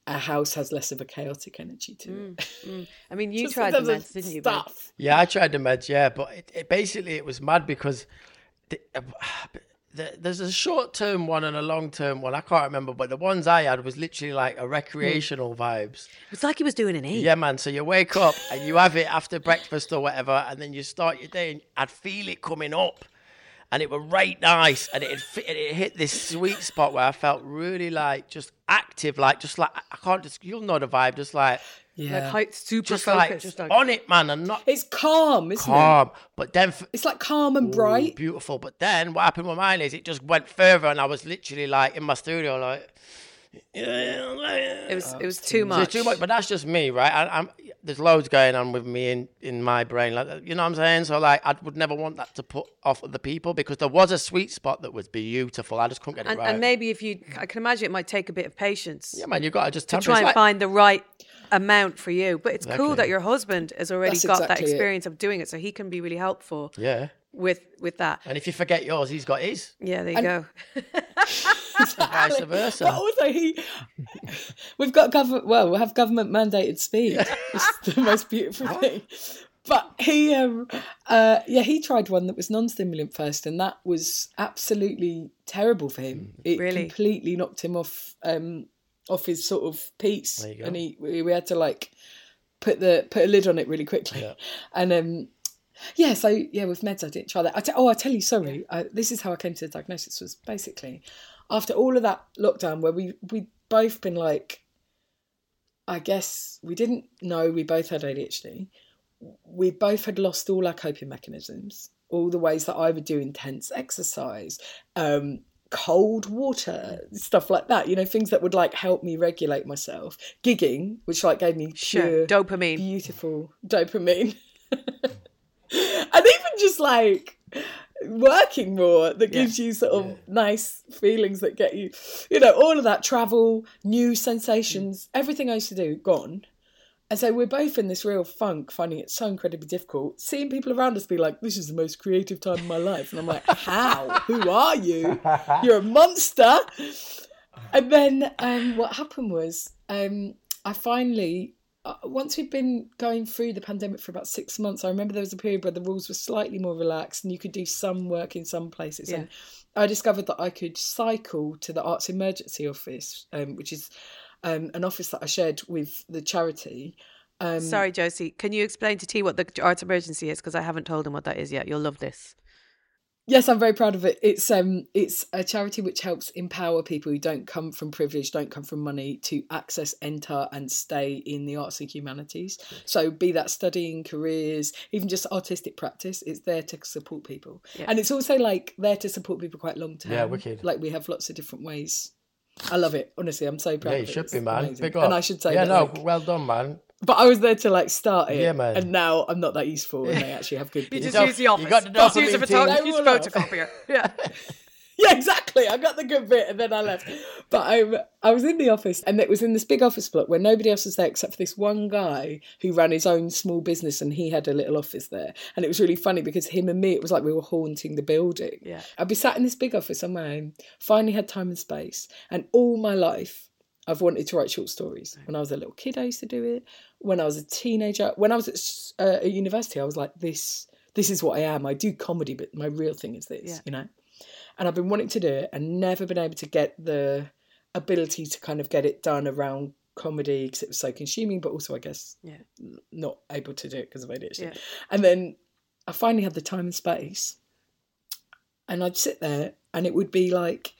[SPEAKER 5] a house has less of a chaotic energy to it.
[SPEAKER 1] I mean, you tried the
[SPEAKER 5] terms
[SPEAKER 1] meds, didn't you? babe?
[SPEAKER 5] Stuff.
[SPEAKER 2] Yeah, I tried the meds, yeah, but it, it basically it was mad because the, uh, the, there's a short term one and a long term one. I can't remember, but the ones I had was literally like a recreational vibes.
[SPEAKER 1] It's like he was doing an E.
[SPEAKER 2] Yeah, man. So you wake up and you have it after breakfast or whatever, and then you start your day, and I'd feel it coming up, and it was right nice, and it fit, it hit this sweet spot where I felt really like just active, like just like I can't just you'll know the vibe, just like
[SPEAKER 5] Yeah,
[SPEAKER 1] Like height, super
[SPEAKER 2] just
[SPEAKER 1] focused.
[SPEAKER 2] like just on it, man, and not
[SPEAKER 5] it's calm, isn't it?
[SPEAKER 2] calm. But then f-
[SPEAKER 5] It's like calm and
[SPEAKER 2] Ooh,
[SPEAKER 5] bright.
[SPEAKER 2] beautiful. But then what happened with mine is it just went further, and I was literally like in my studio, like.
[SPEAKER 1] It was it was too
[SPEAKER 2] So
[SPEAKER 1] much.
[SPEAKER 2] it's too much, but that's just me, right? I, I'm there's loads going on with me in, in my brain, like you know what I'm saying. So like, I would never want that to put off other people because there was a sweet spot that was beautiful. I just couldn't get it
[SPEAKER 1] and,
[SPEAKER 2] right.
[SPEAKER 1] and maybe if you, I can imagine it might take a bit of patience
[SPEAKER 2] yeah, man, you got to just
[SPEAKER 1] to try and
[SPEAKER 2] like-
[SPEAKER 1] find the right amount for you. But it's cool that your husband has already
[SPEAKER 5] That's
[SPEAKER 1] got that
[SPEAKER 5] exactly it.
[SPEAKER 1] experience of doing it, so he can be really helpful
[SPEAKER 2] Yeah,
[SPEAKER 1] with with that.
[SPEAKER 2] and if you forget yours, he's got his.
[SPEAKER 1] Yeah, there you go.
[SPEAKER 2] Vice versa.
[SPEAKER 5] But also, he we've got government. Well, we'll have government mandated speed. It's the most beautiful thing. But he, um, uh, yeah, he tried one that was non-stimulant first, and that was absolutely terrible for him. It
[SPEAKER 1] Really?
[SPEAKER 5] completely knocked him off, um, off his sort of piece,
[SPEAKER 2] There you go.
[SPEAKER 5] and he we we had to like put the put a lid on it really quickly, and um. Yeah, so yeah, with meds, I didn't try that. I t- oh, I tell you, sorry. I, this is how I came to the diagnosis. Was basically after all of that lockdown, where we we both been like, I guess we didn't know we both had ADHD. We both had lost all our coping mechanisms, all the ways that I would do intense exercise, um, cold water, stuff like that. You know, things that would like help me regulate myself. Gigging, which like gave me
[SPEAKER 1] Sure. Dopamine.
[SPEAKER 5] beautiful dopamine. and even just like working more that
[SPEAKER 1] Yeah.
[SPEAKER 5] gives you sort of nice feelings that get you you know all of that travel new sensations mm. everything i used to do gone and so we're both in this real funk finding it so incredibly difficult seeing people around us be like this is the most creative time of my life. And i'm like how? Who are you? You're a monster. And then um, what happened was um, I finally, uh, once we'd been going through the pandemic for about six months, I remember there was a period where the rules were slightly more relaxed and you could do some work in some places. And I discovered that I could cycle to the Arts Emergency Office, um, which is um, an office that I shared with the charity. Um,
[SPEAKER 1] Sorry, Josie. Can you explain to T what the arts emergency is? Because I haven't told him what that is yet. You'll love this.
[SPEAKER 5] Yes, I'm very proud of it. It's um it's a charity which helps empower people who don't come from privilege, don't come from money to access, enter and stay in the arts and humanities. So be that studying, careers, even just artistic practice, it's there to support people.
[SPEAKER 1] Yeah.
[SPEAKER 5] And it's also like there to support people quite long term.
[SPEAKER 2] Yeah, wicked.
[SPEAKER 5] Like we have lots of different ways. I love it. Honestly, I'm so proud
[SPEAKER 2] Yeah, you
[SPEAKER 5] it.
[SPEAKER 2] should
[SPEAKER 5] It's
[SPEAKER 2] be, man.
[SPEAKER 5] amazing.
[SPEAKER 2] Big up.
[SPEAKER 5] And I should say
[SPEAKER 2] Yeah,
[SPEAKER 5] that,
[SPEAKER 2] no,
[SPEAKER 5] like-
[SPEAKER 2] well done, man.
[SPEAKER 5] but I was there to like start it.
[SPEAKER 2] Yeah, man.
[SPEAKER 5] And now I'm not that useful and they actually have good
[SPEAKER 1] You just use the office.
[SPEAKER 2] you
[SPEAKER 1] office.
[SPEAKER 2] got the
[SPEAKER 1] Just use a
[SPEAKER 2] dopamine
[SPEAKER 1] use a photocopier. Yeah.
[SPEAKER 5] Yeah, exactly. I got the good bit and then I left. But I, I was in the office and it was in this big office block where nobody else was there except for this one guy who ran his own small business and he had a little office there. And it was really funny because him and me, it was like we were haunting the building.
[SPEAKER 1] Yeah.
[SPEAKER 5] I'd be sat in this big office on my own, finally had time and space. And all my life, I've wanted to write short stories. When I was a little kid, I used to do it. When I was a teenager, when I was at, uh, at university, I was like, this, this is what I am. I do comedy, but my real thing is this,
[SPEAKER 1] Yeah.
[SPEAKER 5] you know? And I've been wanting to do it and never been able to get the ability to kind of get it done around comedy because it was so consuming, but also I guess
[SPEAKER 1] Yeah.
[SPEAKER 5] not able to do it because of ADHD.
[SPEAKER 1] Yeah.
[SPEAKER 5] And then I finally had the time and space, and I'd sit there and it would be like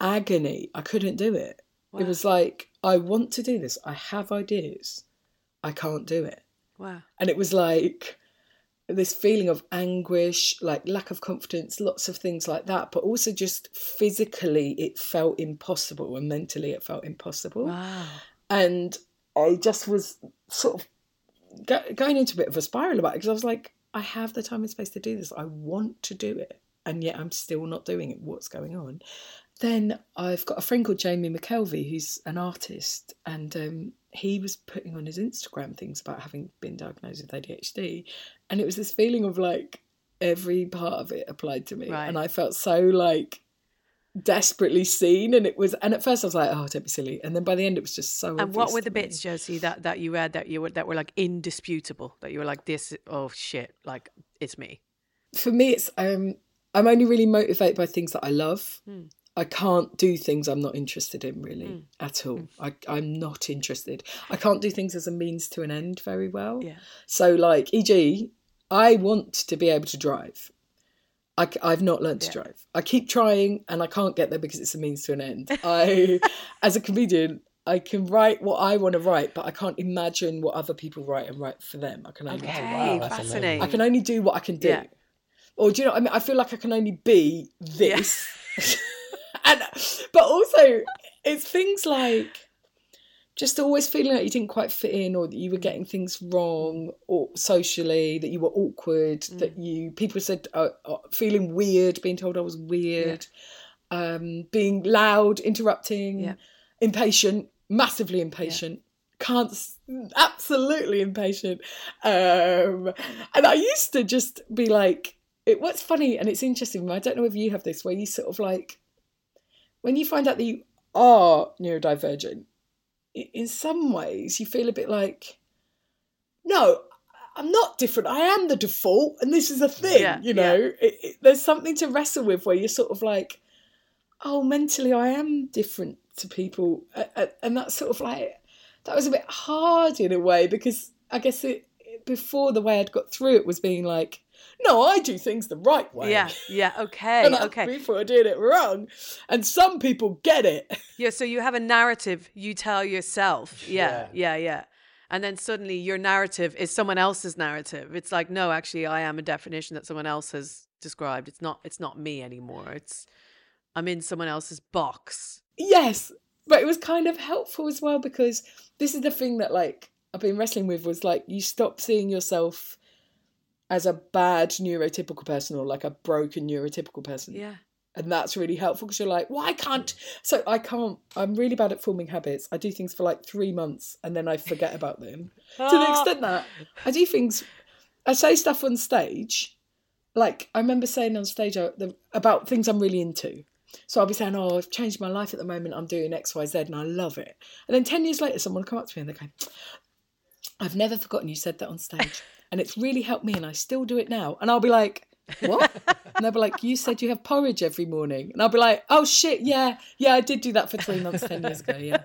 [SPEAKER 5] agony. I couldn't do it. It was like I want to do this. I have ideas. I can't do it
[SPEAKER 1] Wow.
[SPEAKER 5] and it was like this feeling of anguish like lack of confidence lots of things like that but also just physically it felt impossible and mentally it felt impossible.
[SPEAKER 1] Wow.
[SPEAKER 5] and i just was sort of go- going into a bit of a spiral about it because i was like i have the time and space to do this. I want to do it and yet i'm still not doing it. What's going on? Then I've got a friend called Jamie McKelvie who's an artist, and um, he was putting on his Instagram things about having been diagnosed with ADHD, and it was this feeling of like every part of it applied to me,
[SPEAKER 1] Right.
[SPEAKER 5] and I felt so like desperately seen, and it was, and at first I was like, oh, don't be silly, and then by the end it was just so.
[SPEAKER 1] And what were the bits, Josie, that, that you read that you were that were like indisputable? That you were like, this oh shit, like it's me.
[SPEAKER 5] for me it's um i'm only really motivated by things that i love
[SPEAKER 1] Hmm.
[SPEAKER 5] I can't do things i'm not interested in really
[SPEAKER 1] Hmm.
[SPEAKER 5] at all I, i'm not interested i can't do things as a means to an end very well
[SPEAKER 1] Yeah.
[SPEAKER 5] so like eg i want to be able to drive I, have not learned to
[SPEAKER 1] Yeah.
[SPEAKER 5] drive. I keep trying and I can't get there because it's a means to an end. I, as a comedian, I can write what I want to write, but I can't imagine what other people write and write for them. I can only do
[SPEAKER 1] Okay,
[SPEAKER 2] wow,
[SPEAKER 1] fascinating.
[SPEAKER 5] I can only do what I can do.
[SPEAKER 1] Yeah.
[SPEAKER 5] Or do you know what I mean? I feel like I can only be this. and but also it's things like just always feeling like you didn't quite fit in or that you were getting things wrong or socially that you were awkward that you people said uh, uh, feeling weird being told i was weird um being loud interrupting
[SPEAKER 1] Yeah.
[SPEAKER 5] impatient massively impatient can't absolutely impatient um and i used to just be like it what's funny and it's interesting i don't know if you have this where you sort of like when you find out that you are neurodivergent in some ways you feel a bit like no i'm not different. I am the default and this is a thing
[SPEAKER 1] Yeah,
[SPEAKER 5] you know? It, it, there's something to wrestle with where you're sort of like oh mentally i am different to people. And that's sort of like that was a bit hard in a way because i guess it- before the way i'd got through it was being like no i do things the right way
[SPEAKER 1] Yeah. Yeah. Okay.
[SPEAKER 5] and
[SPEAKER 1] Okay.
[SPEAKER 5] people are doing it wrong and some people get it
[SPEAKER 1] Yeah. So you have a narrative you tell yourself. Yeah.
[SPEAKER 2] Yeah.
[SPEAKER 1] Yeah. Yeah. And then suddenly your narrative is someone else's narrative. It's like, no, actually, I am a definition that someone else has described. It's not. It's not me anymore. It's I'm in someone else's box.
[SPEAKER 5] Yes, but it was kind of helpful as well because this is the thing that like I've been wrestling with was like you stop seeing yourself as a bad neurotypical person or like a broken neurotypical person.
[SPEAKER 1] Yeah.
[SPEAKER 5] And that's really helpful because you're like, well, I can't. So I can't. I'm really bad at forming habits. I do things for like three months and then I forget about them. to the extent that I do things, I say stuff on stage. Like I remember saying on stage uh, about things I'm really into. So I'll be saying, oh, I've changed my life at the moment. I'm doing X, Y, Z, and I love it. And then 10 years later, someone will come up to me and they go, I've never forgotten you said that on stage. And it's really helped me, and I still do it now. And I'll be like, what? And they'll be like, you said you have porridge every morning. And I'll be like, oh shit, yeah, yeah, I did do that for three months 10 years ago, yeah.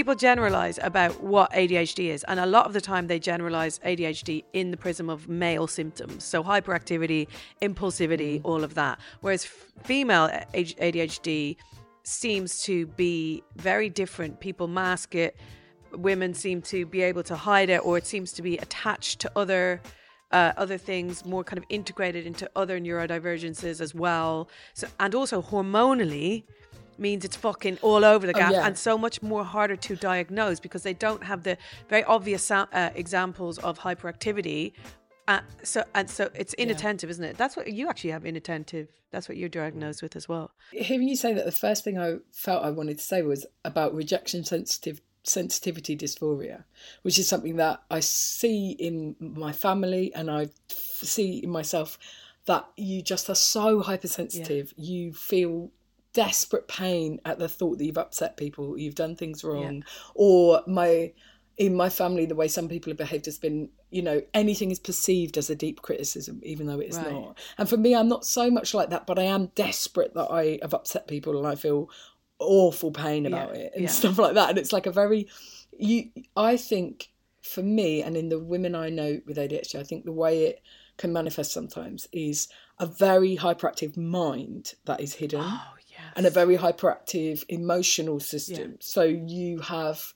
[SPEAKER 1] People generalize about what ADHD is, and a lot of the time they generalize ADHD in the prism of male symptoms. So, hyperactivity, impulsivity, all of that. Whereas female ADHD seems to be very different. People mask it, women seem to be able to hide it, or it seems to be attached to other. Uh, other things more kind of integrated into other neurodivergences as well. So, and also hormonally, means it's fucking all over the
[SPEAKER 5] Oh,
[SPEAKER 1] gap
[SPEAKER 5] yeah.
[SPEAKER 1] and so much more harder to diagnose because they don't have the very obvious uh, examples of hyperactivity. Uh, so and so it's inattentive, isn't it? That's what you actually have inattentive. That's what you're diagnosed with as well.
[SPEAKER 5] Hearing you say that, the first thing I felt I wanted to say was about rejection sensitive sensitivity dysphoria, which is something that I see in my family and I see in myself that you just are so hypersensitive. You feel desperate pain at the thought that you've upset people, you've done things wrong, or my in my family the way some people have behaved has been you know anything is perceived as a deep criticism even though it's
[SPEAKER 1] Right.
[SPEAKER 5] not and for me i'm not so much like that but i am desperate that i have upset people and i feel awful pain about
[SPEAKER 1] Yeah,
[SPEAKER 5] it and
[SPEAKER 1] yeah.
[SPEAKER 5] stuff like that and it's like a very you i think for me and in the women i know with adhd i think the way it can manifest sometimes is a very hyperactive mind that is hidden
[SPEAKER 1] Oh yeah.
[SPEAKER 5] And a very hyperactive emotional system. So you have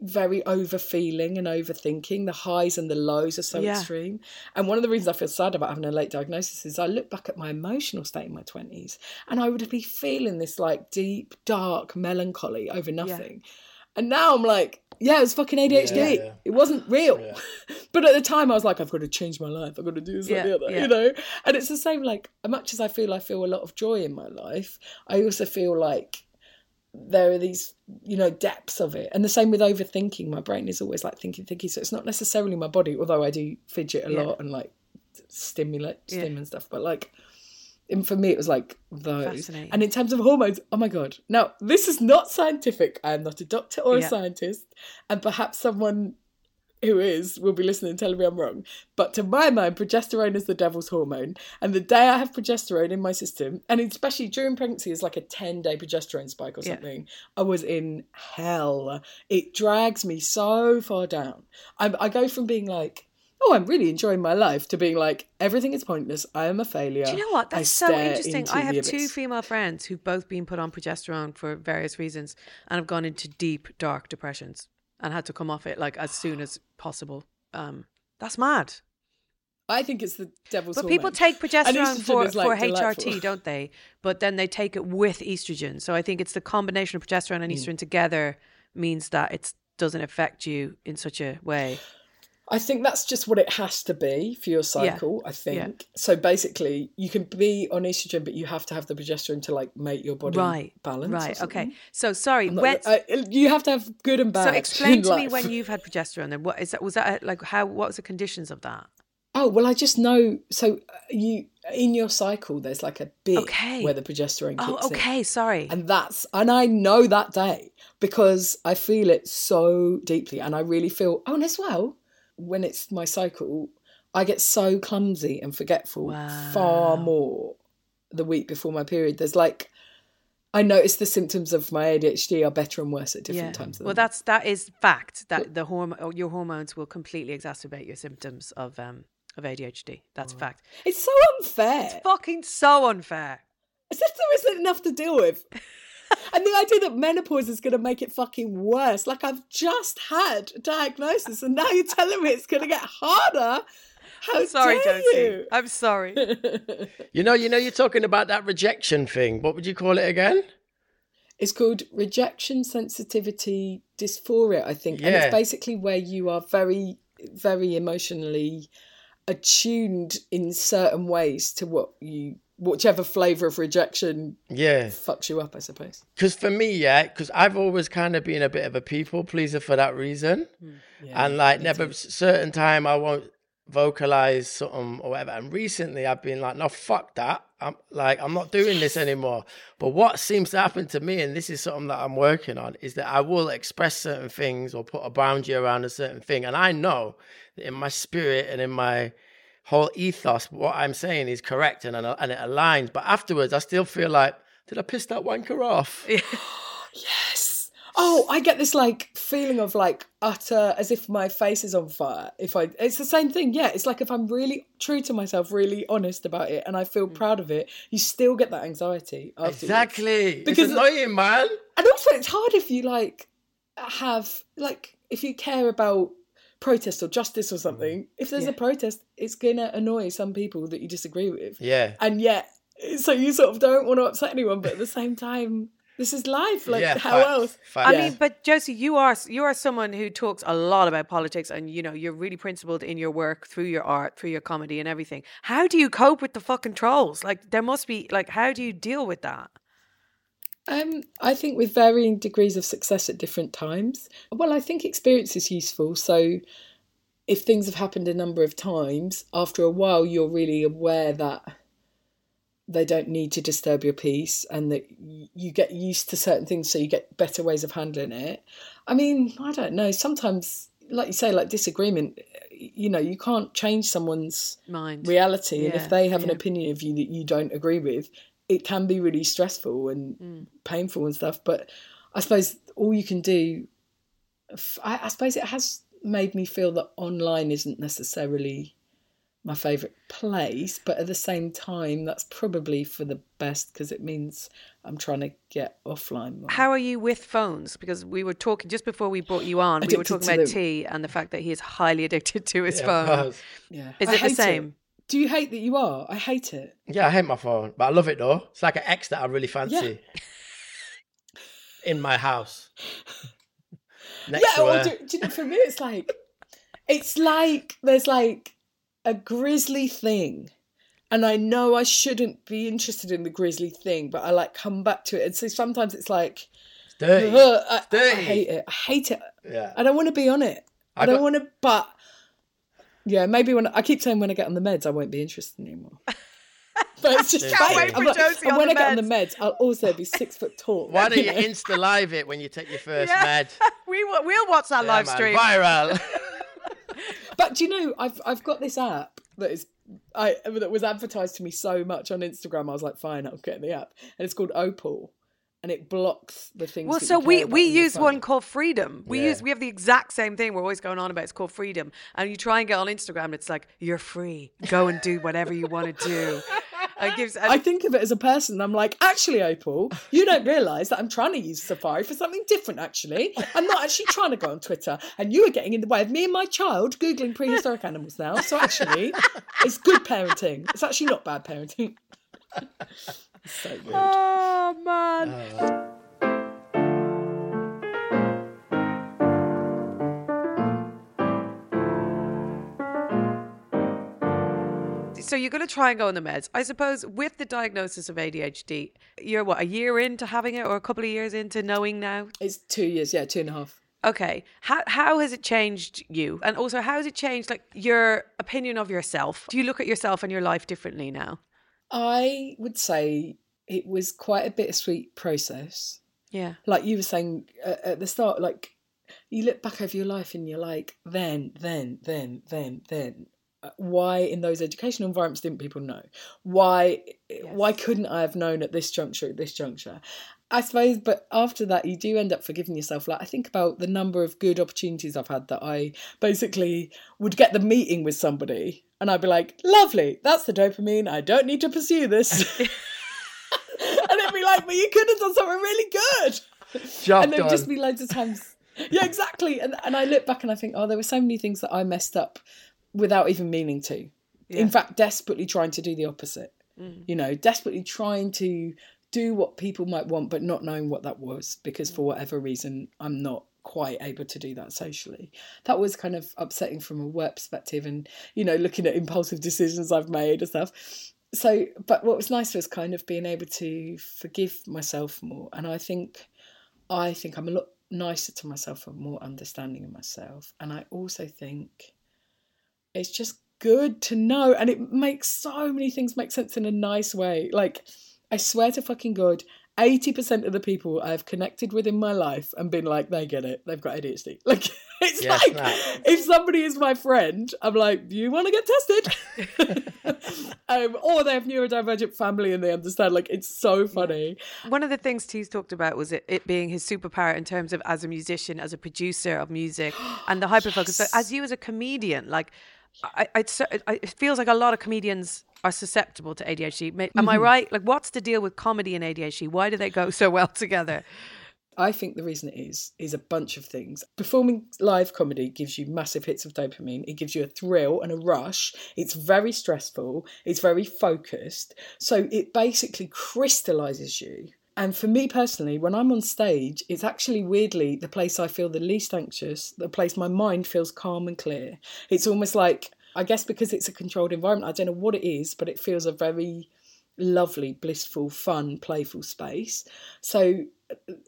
[SPEAKER 5] very overfeeling and overthinking. The highs and the lows are so
[SPEAKER 1] Yeah.
[SPEAKER 5] extreme. And one of the reasons I feel sad about having a late diagnosis is I look back at my emotional state in my 20s and I would be feeling this like deep, dark melancholy over nothing. And now I'm like, yeah, it was fucking ADHD.
[SPEAKER 2] Yeah, yeah.
[SPEAKER 5] It wasn't real.
[SPEAKER 2] Yeah.
[SPEAKER 5] but at the time, I was like, I've got to change my life. I've got to do this,
[SPEAKER 1] Yeah,
[SPEAKER 5] like the other,
[SPEAKER 1] yeah.
[SPEAKER 5] you know? And it's the same, like, as much as I feel I feel a lot of joy in my life, I also feel like there are these, you know, depths of it. And the same with overthinking. My brain is always like thinking, thinking. So it's not necessarily my body, although I do fidget a
[SPEAKER 1] Yeah.
[SPEAKER 5] lot and like stimulate,
[SPEAKER 1] Yeah.
[SPEAKER 5] stim and stuff. But like, and for me, it was like those. And in terms of hormones, oh my God. Now, this is not scientific. I am not a doctor or a scientist. And perhaps someone who is will be listening and telling me I'm wrong. But to my mind, progesterone is the devil's hormone. And the day I have progesterone in my system, and especially during pregnancy, is like a 10 day progesterone spike or
[SPEAKER 1] Yeah.
[SPEAKER 5] something, I was in hell. It drags me so far down. I, I go from being like, oh, I'm really enjoying my life to being like, everything is pointless. I am a failure.
[SPEAKER 1] Do you know what? That's so interesting. I have two female friends who've both been put on progesterone for various reasons and have gone into deep, dark depressions and had to come off it like as soon as possible. Um, that's mad.
[SPEAKER 5] I think it's the devil's
[SPEAKER 1] But
[SPEAKER 5] hormone.
[SPEAKER 1] people take progesterone for,
[SPEAKER 5] like,
[SPEAKER 1] for
[SPEAKER 5] delightful.
[SPEAKER 1] HRT, don't they? But then they take it with estrogen. So I think it's the combination of progesterone
[SPEAKER 5] Mm.
[SPEAKER 1] and estrogen together means that it doesn't affect you in such a way.
[SPEAKER 5] I think that's just what it has to be for your cycle. I think
[SPEAKER 1] Yeah.
[SPEAKER 5] so. Basically, you can be on estrogen, but you have to have the progesterone to like make your body
[SPEAKER 1] Right.
[SPEAKER 5] balance.
[SPEAKER 1] Right. Okay. So sorry.
[SPEAKER 5] Not-
[SPEAKER 1] When,
[SPEAKER 5] I- you have to have good and bad.
[SPEAKER 1] so explain
[SPEAKER 5] in
[SPEAKER 1] to me when you've had progesterone. Then what is that? Was that like how? What was the conditions of that?
[SPEAKER 5] Oh well, I just know. So uh, you in your cycle, there's like a bit
[SPEAKER 1] Okay.
[SPEAKER 5] where the progesterone kicks
[SPEAKER 1] Oh, okay.
[SPEAKER 5] in.
[SPEAKER 1] Sorry.
[SPEAKER 5] And that's and I know that day because I feel it so deeply, and I really feel. Oh, and as well, when it's my cycle, I get so clumsy and forgetful far more the week before my period. There's like. I notice the symptoms of my ADHD are better and worse at different times. of
[SPEAKER 1] Well, that's that is fact that the hormone your hormones will completely exacerbate your symptoms of um of ADHD. That's a fact.
[SPEAKER 5] It's so unfair.
[SPEAKER 1] It's Fucking so unfair.
[SPEAKER 5] As if there isn't enough to deal with. and the idea that menopause is going to make it fucking worse. Like, I've just had a diagnosis, and now you're telling me it's going to get harder. How
[SPEAKER 1] Sorry,
[SPEAKER 5] dare
[SPEAKER 1] Josie.
[SPEAKER 5] you?
[SPEAKER 1] I'm sorry.
[SPEAKER 2] You know, you know, you're talking about that rejection thing. What would you call it again?
[SPEAKER 5] It's called rejection sensitivity dysphoria, I think.
[SPEAKER 2] Yeah.
[SPEAKER 5] And it's basically where you are very, very emotionally attuned in certain ways to what you, whichever flavour of rejection
[SPEAKER 2] Yeah.
[SPEAKER 5] fucks you up, I suppose.
[SPEAKER 2] Because for me, yeah, because I've always kind of been a bit of a people pleaser for that reason. Hmm. and like, never certain time I won't vocalize something or whatever. And recently I've been like, no, fuck that. I'm like, I'm not doing this anymore. But what seems to happen to me, and this is something that I'm working on, is that I will express certain things or put a boundary around a certain thing. And I know that in my spirit and in my whole ethos, what I'm saying is correct and, and it aligns. But afterwards, I still feel like, did I piss that wanker off?
[SPEAKER 5] Yes. Oh, I get this like feeling of like utter as if my face is on fire. If I, it's the same thing. Yeah, it's like if I'm really true to myself, really honest about it, and I feel mm. proud of it, you still get that anxiety. Afterwards.
[SPEAKER 2] Exactly.
[SPEAKER 5] Because-
[SPEAKER 2] it's annoying, man.
[SPEAKER 5] And also, it's hard if you like have like if you care about protest or justice or mm. something. If there's a protest, it's gonna annoy some people that you disagree with.
[SPEAKER 2] Yeah.
[SPEAKER 5] And yet, so you sort of don't want to upset anyone, but at the same time, this is life. Like,
[SPEAKER 2] yeah,
[SPEAKER 5] how
[SPEAKER 2] facts,
[SPEAKER 5] else?
[SPEAKER 2] facts.
[SPEAKER 1] I mean, but Josie, you are you are someone who talks a lot about politics, and you know you're really principled in your work through your art, through your comedy, and everything. How do you cope with the fucking trolls? Like, there must be like, how do you deal with that?
[SPEAKER 5] Um, I think with varying degrees of success at different times. Well, I think experience is useful. So if things have happened a number of times, after a while, you're really aware that they don't need to disturb your peace and that you get used to certain things so you get better ways of handling it. I mean, I don't know. Sometimes, like you say, like disagreement, you know, you can't change someone's
[SPEAKER 1] Mind.
[SPEAKER 5] reality. and if they have an opinion of you that you don't agree with, it can be really stressful and
[SPEAKER 1] Mm.
[SPEAKER 5] painful and stuff. But I suppose all you can do, I suppose it has made me feel that online isn't necessarily my favourite place, but at the same time, that's probably for the best because it means I'm trying to get offline. More.
[SPEAKER 1] How are you with phones? Because we were talking just before we brought you on. we were talking about
[SPEAKER 5] them.
[SPEAKER 1] T and the fact that he is highly addicted to his
[SPEAKER 2] Yeah,
[SPEAKER 1] phone.
[SPEAKER 5] yeah,
[SPEAKER 1] Is
[SPEAKER 5] I
[SPEAKER 1] it the
[SPEAKER 5] hate
[SPEAKER 1] same?
[SPEAKER 5] Do you hate that you are? I hate it.
[SPEAKER 2] Yeah, I hate my phone, but I love it though. It's like an ex that I really fancy in my house. Next
[SPEAKER 5] yeah, or do, do you know, for me, it's like it's like there's like a grisly thing, and I know I shouldn't be interested in the grisly thing, but I like come back to it, and so sometimes it's like
[SPEAKER 2] It's dirty.
[SPEAKER 5] ugh, I, I hate it. I hate it.
[SPEAKER 2] Yeah.
[SPEAKER 5] I don't want to be on it. I,
[SPEAKER 2] I
[SPEAKER 5] don't
[SPEAKER 2] got-
[SPEAKER 5] want to, but yeah, maybe when I keep saying when I get on the meds, I won't be interested anymore. But it's just
[SPEAKER 2] Can't wait
[SPEAKER 1] for
[SPEAKER 5] I'm like-
[SPEAKER 1] Josie
[SPEAKER 5] and
[SPEAKER 1] on
[SPEAKER 5] when
[SPEAKER 1] the
[SPEAKER 5] I get on the
[SPEAKER 1] meds.
[SPEAKER 5] meds, I'll also be six foot tall.
[SPEAKER 2] Why don't you
[SPEAKER 5] know?
[SPEAKER 2] insta live it when you take your first
[SPEAKER 1] Yeah.
[SPEAKER 2] med?
[SPEAKER 1] we will, we'll watch that
[SPEAKER 2] Yeah,
[SPEAKER 1] live
[SPEAKER 2] man,
[SPEAKER 1] stream.
[SPEAKER 2] Viral.
[SPEAKER 5] But do you know, I've I've got this app that is I that was advertised to me so much on Instagram. I was like, fine, I'll get the app, and it's called Opal, and it blocks the things.
[SPEAKER 1] Well,
[SPEAKER 5] that
[SPEAKER 1] so
[SPEAKER 5] you
[SPEAKER 1] we
[SPEAKER 5] about
[SPEAKER 1] we use
[SPEAKER 5] phone.
[SPEAKER 1] one called Freedom. We
[SPEAKER 2] Yeah.
[SPEAKER 1] use we have the exact same thing. We're always going on about. It's called Freedom, and you try and get on Instagram. It's like you're free. Go and do whatever you want to do. It gives. And,
[SPEAKER 5] I think of it as a person. I'm like, actually, Opal, you don't realise that I'm trying to use Safari for something different. Actually, I'm not actually trying to go on Twitter, and you are getting in the way of me and my child googling prehistoric animals now. So actually, it's good parenting. It's actually not bad parenting. So
[SPEAKER 1] oh man. So you're going to try and go on the meds. I suppose with the diagnosis of ADHD, you're what a year into having it, or a couple of years into knowing now.
[SPEAKER 5] It's two years, yeah, two and a half.
[SPEAKER 1] Okay, how how has it changed you, and also how has it changed like your opinion of yourself? Do you look at yourself and your life differently now?
[SPEAKER 5] I would say it was quite a bittersweet process.
[SPEAKER 1] Yeah.
[SPEAKER 5] Like you were saying uh, at the start, like you look back over your life and you're like, then, then, then, then, then. Uh, Why in those educational environments didn't people know? Why why couldn't I have known at this juncture, at this juncture? I suppose, but after that, you do end up forgiving yourself. Like, I think about the number of good opportunities I've had that I basically would get the meeting with somebody and I'd be like, lovely, that's the dopamine. I don't need to pursue this. and they'd be like, but you could have done something really good.
[SPEAKER 2] Job
[SPEAKER 5] and there'd just be loads of times. Yeah, exactly. And, and I look back and I think, oh, there were so many things that I messed up without even meaning to. In fact, desperately trying to do the opposite. Mm. You know, desperately trying to do what people might want, but not knowing what that was because for mm. whatever reason, I'm not quite able to do that socially. That was kind of upsetting from a work perspective and, you know, looking at impulsive decisions I've made and stuff. So, but what was nice was kind of being able to forgive myself more. And I think, I think I'm a lot nicer to myself and more understanding of myself. And I also think it's just good to know. And it makes so many things make sense in a nice way. Like, I swear to fucking God, 80% of the people I've connected with in my life and been like, they get it. They've got ADHD. Like, it's
[SPEAKER 2] Yeah,
[SPEAKER 5] like, if somebody is my friend, I'm like, do you want to get tested? um, or they have neurodivergent family and they understand. Like, it's so funny.
[SPEAKER 1] One of the things T's talked about was it, it being his superpower in terms of as a musician, as a producer of music, and the hyper focus. But as you as a comedian, like, I, I, it feels like a lot of comedians are susceptible to ADHD. Am I mm-hmm. right? Like, what's the deal with comedy and ADHD? Why do they go so well together?
[SPEAKER 5] I think the reason it is is a bunch of things. Performing live comedy gives you massive hits of dopamine. It gives you a thrill and a rush. It's very stressful. It's very focused. So it basically crystallizes you. And for me personally, when I'm on stage, it's actually weirdly the place I feel the least anxious, the place my mind feels calm and clear. It's almost like, I guess because it's a controlled environment, I don't know what it is, but it feels a very lovely, blissful, fun, playful space. So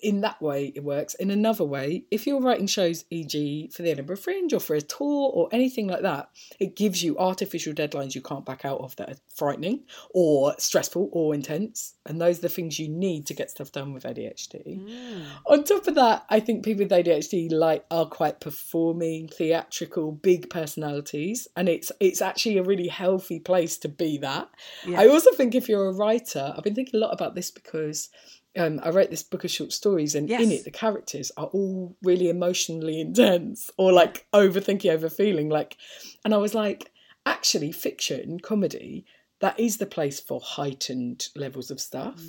[SPEAKER 5] in that way it works. In another way, if you're writing shows, e.g., for the Edinburgh Fringe or for a tour or anything like that, it gives you artificial deadlines you can't back out of that are frightening or stressful or intense. And those are the things you need to get stuff done with ADHD. Mm. On top of that, I think people with ADHD like are quite performing, theatrical, big personalities, and it's it's actually a really healthy place to be that. I also think if you're a writer, I've been thinking a lot about this because um, I wrote this book of short stories, and in it, the characters are all really emotionally intense or like overthinking, overfeeling. Like, and I was like, actually, fiction, comedy, that is the place for heightened levels of stuff.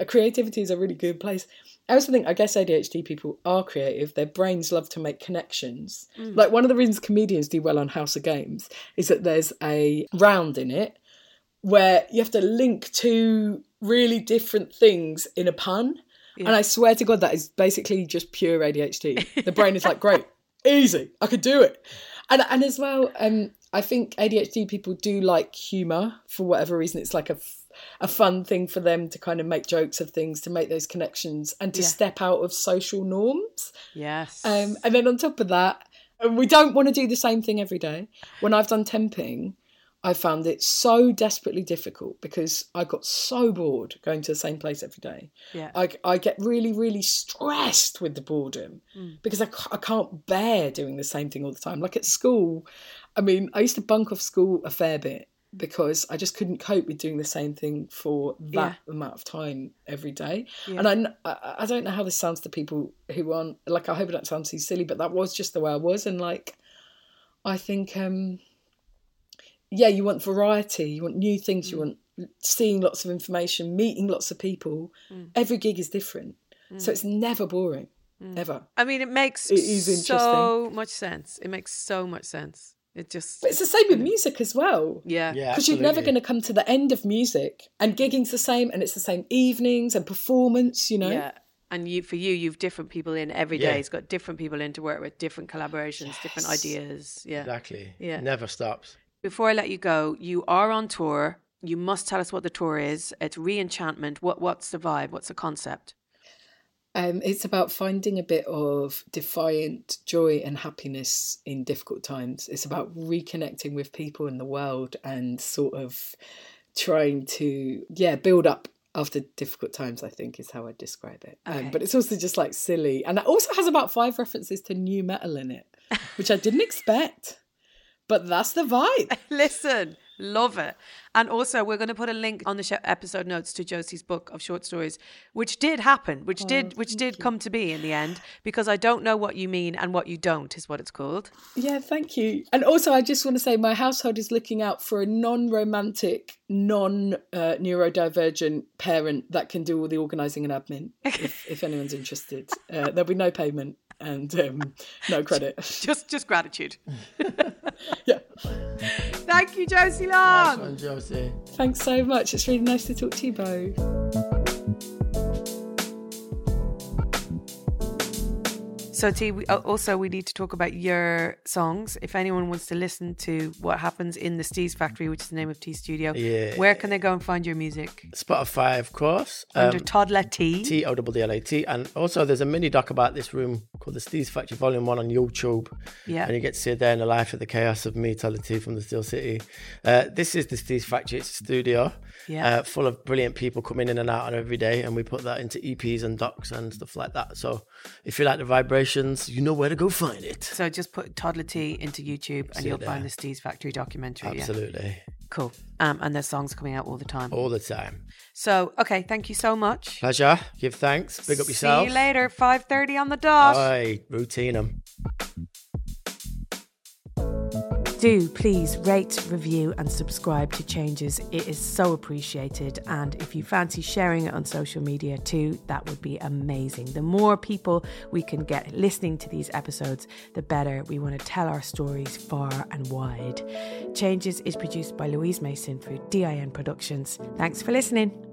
[SPEAKER 5] Uh, Creativity is a really good place. I also think, I guess ADHD people are creative. Their brains love to make connections. Like, one of the reasons comedians do well on House of Games is that there's a round in it where you have to link two really different things in a pun. And I swear to God, that is basically just pure ADHD. The brain is like, great, easy, I could do it. And and as well, um, I think ADHD people do like humour for whatever reason. It's like a, f- a fun thing for them to kind of make jokes of things, to make those connections, and to step out of social norms.
[SPEAKER 1] Yes.
[SPEAKER 5] Um, and then on top of that, we don't want to do the same thing every day. When I've done temping, I found it so desperately difficult because I got so bored going to the same place every day.
[SPEAKER 1] Yeah.
[SPEAKER 5] I, I get really, really stressed with the boredom because I, I can't bear doing the same thing all the time. Like at school, I mean, I used to bunk off school a fair bit because I just couldn't cope with doing the same thing for that amount of time every day. And I, I, I don't know how this sounds to people who aren't, like, I hope it doesn't sound too silly, but that was just the way I was. And like, I think, um, yeah, you want variety, you want new things, you mm. want seeing lots of information, meeting lots of people. Mm. Every gig is different. So mm. it's never boring, ever.
[SPEAKER 1] I mean, it makes
[SPEAKER 5] It is
[SPEAKER 1] so much sense. It makes so much sense. It just,
[SPEAKER 5] But it's the same with music as well.
[SPEAKER 1] yeah.
[SPEAKER 2] Yeah,
[SPEAKER 5] Because you're never going to come to the end of music, and gigging's the same, and it's the same evenings and performance. You know,
[SPEAKER 1] Yeah. And you, for you, you've different people in every day.
[SPEAKER 2] Yeah.
[SPEAKER 1] It's got different people in to work with, different collaborations, different ideas. Yeah.
[SPEAKER 2] Exactly.
[SPEAKER 1] Yeah.
[SPEAKER 2] Never stops.
[SPEAKER 1] Before I let you go, you are on tour. You must tell us what the tour is. It's Reenchantment. What What's the vibe? What's the concept?
[SPEAKER 5] um, it's about finding a bit of defiant joy and happiness in difficult times. It's about reconnecting with people in the world and sort of trying to, yeah, build up after difficult times. I think is how I describe it.
[SPEAKER 1] Okay.
[SPEAKER 5] Um, but it's also just like silly, and it also has about five references to nu metal in it, which I didn't expect. But that's the vibe.
[SPEAKER 1] Listen, Love it. And also, we're going to put a link on the show episode notes to Josie's book of short stories, which did happen, which did which did come to be in the end. Because I don't know what you mean and what you don't is what it's called.
[SPEAKER 5] Yeah, thank you. And also, I just want to say my household is looking out for a non romantic, non uh, neurodivergent parent that can do all the organising and admin. If, if anyone's interested, uh, there'll be no payment and um, no credit.
[SPEAKER 1] Just just gratitude.
[SPEAKER 5] Yeah.
[SPEAKER 1] Thank you, Josie
[SPEAKER 2] Nice
[SPEAKER 1] Long.
[SPEAKER 2] one, Josie.
[SPEAKER 5] Thanks so much. It's really nice to talk to you, Bo.
[SPEAKER 1] So, T, we, also we need to talk about your songs. If anyone wants to listen to what happens in the Steez Factory, which is the name of T Studio,
[SPEAKER 2] Yeah.
[SPEAKER 1] where can they go and find your music?
[SPEAKER 2] Spotify, of course.
[SPEAKER 1] Under
[SPEAKER 2] Um,
[SPEAKER 1] Toddla T.
[SPEAKER 2] T O D D L A T. And also, there's a mini doc about this room called The Steez Factory Volume 1 on YouTube.
[SPEAKER 1] Yeah.
[SPEAKER 2] And you get to see a day in the life of the chaos of me, Toddla T from the Steel City. Uh, this is The Steez Factory. It's a studio
[SPEAKER 1] Yeah.
[SPEAKER 2] uh, full of brilliant people coming in and out on every day. And we put that into EPs and docs and stuff like that. So if you like the you know where to go find it.
[SPEAKER 1] So just put Toddla T into YouTube and
[SPEAKER 2] See
[SPEAKER 1] you'll find the Steez Factory documentary. Yeah.
[SPEAKER 2] Absolutely.
[SPEAKER 1] Cool. Um, and there's songs coming out all the time.
[SPEAKER 2] All the time.
[SPEAKER 1] So, okay, thank you so much.
[SPEAKER 2] Pleasure. Give thanks. Big up yourself.
[SPEAKER 1] See you later, 5.30 on the dot.
[SPEAKER 2] Aye, routine 'em.
[SPEAKER 1] Do please rate, review, and subscribe to Changes. It is so appreciated. And if you fancy sharing it on social media too, that would be amazing. The more people we can get listening to these episodes, the better. We want to tell our stories far and wide. Changes is produced by Louise Mason for DIN Productions. Thanks for listening.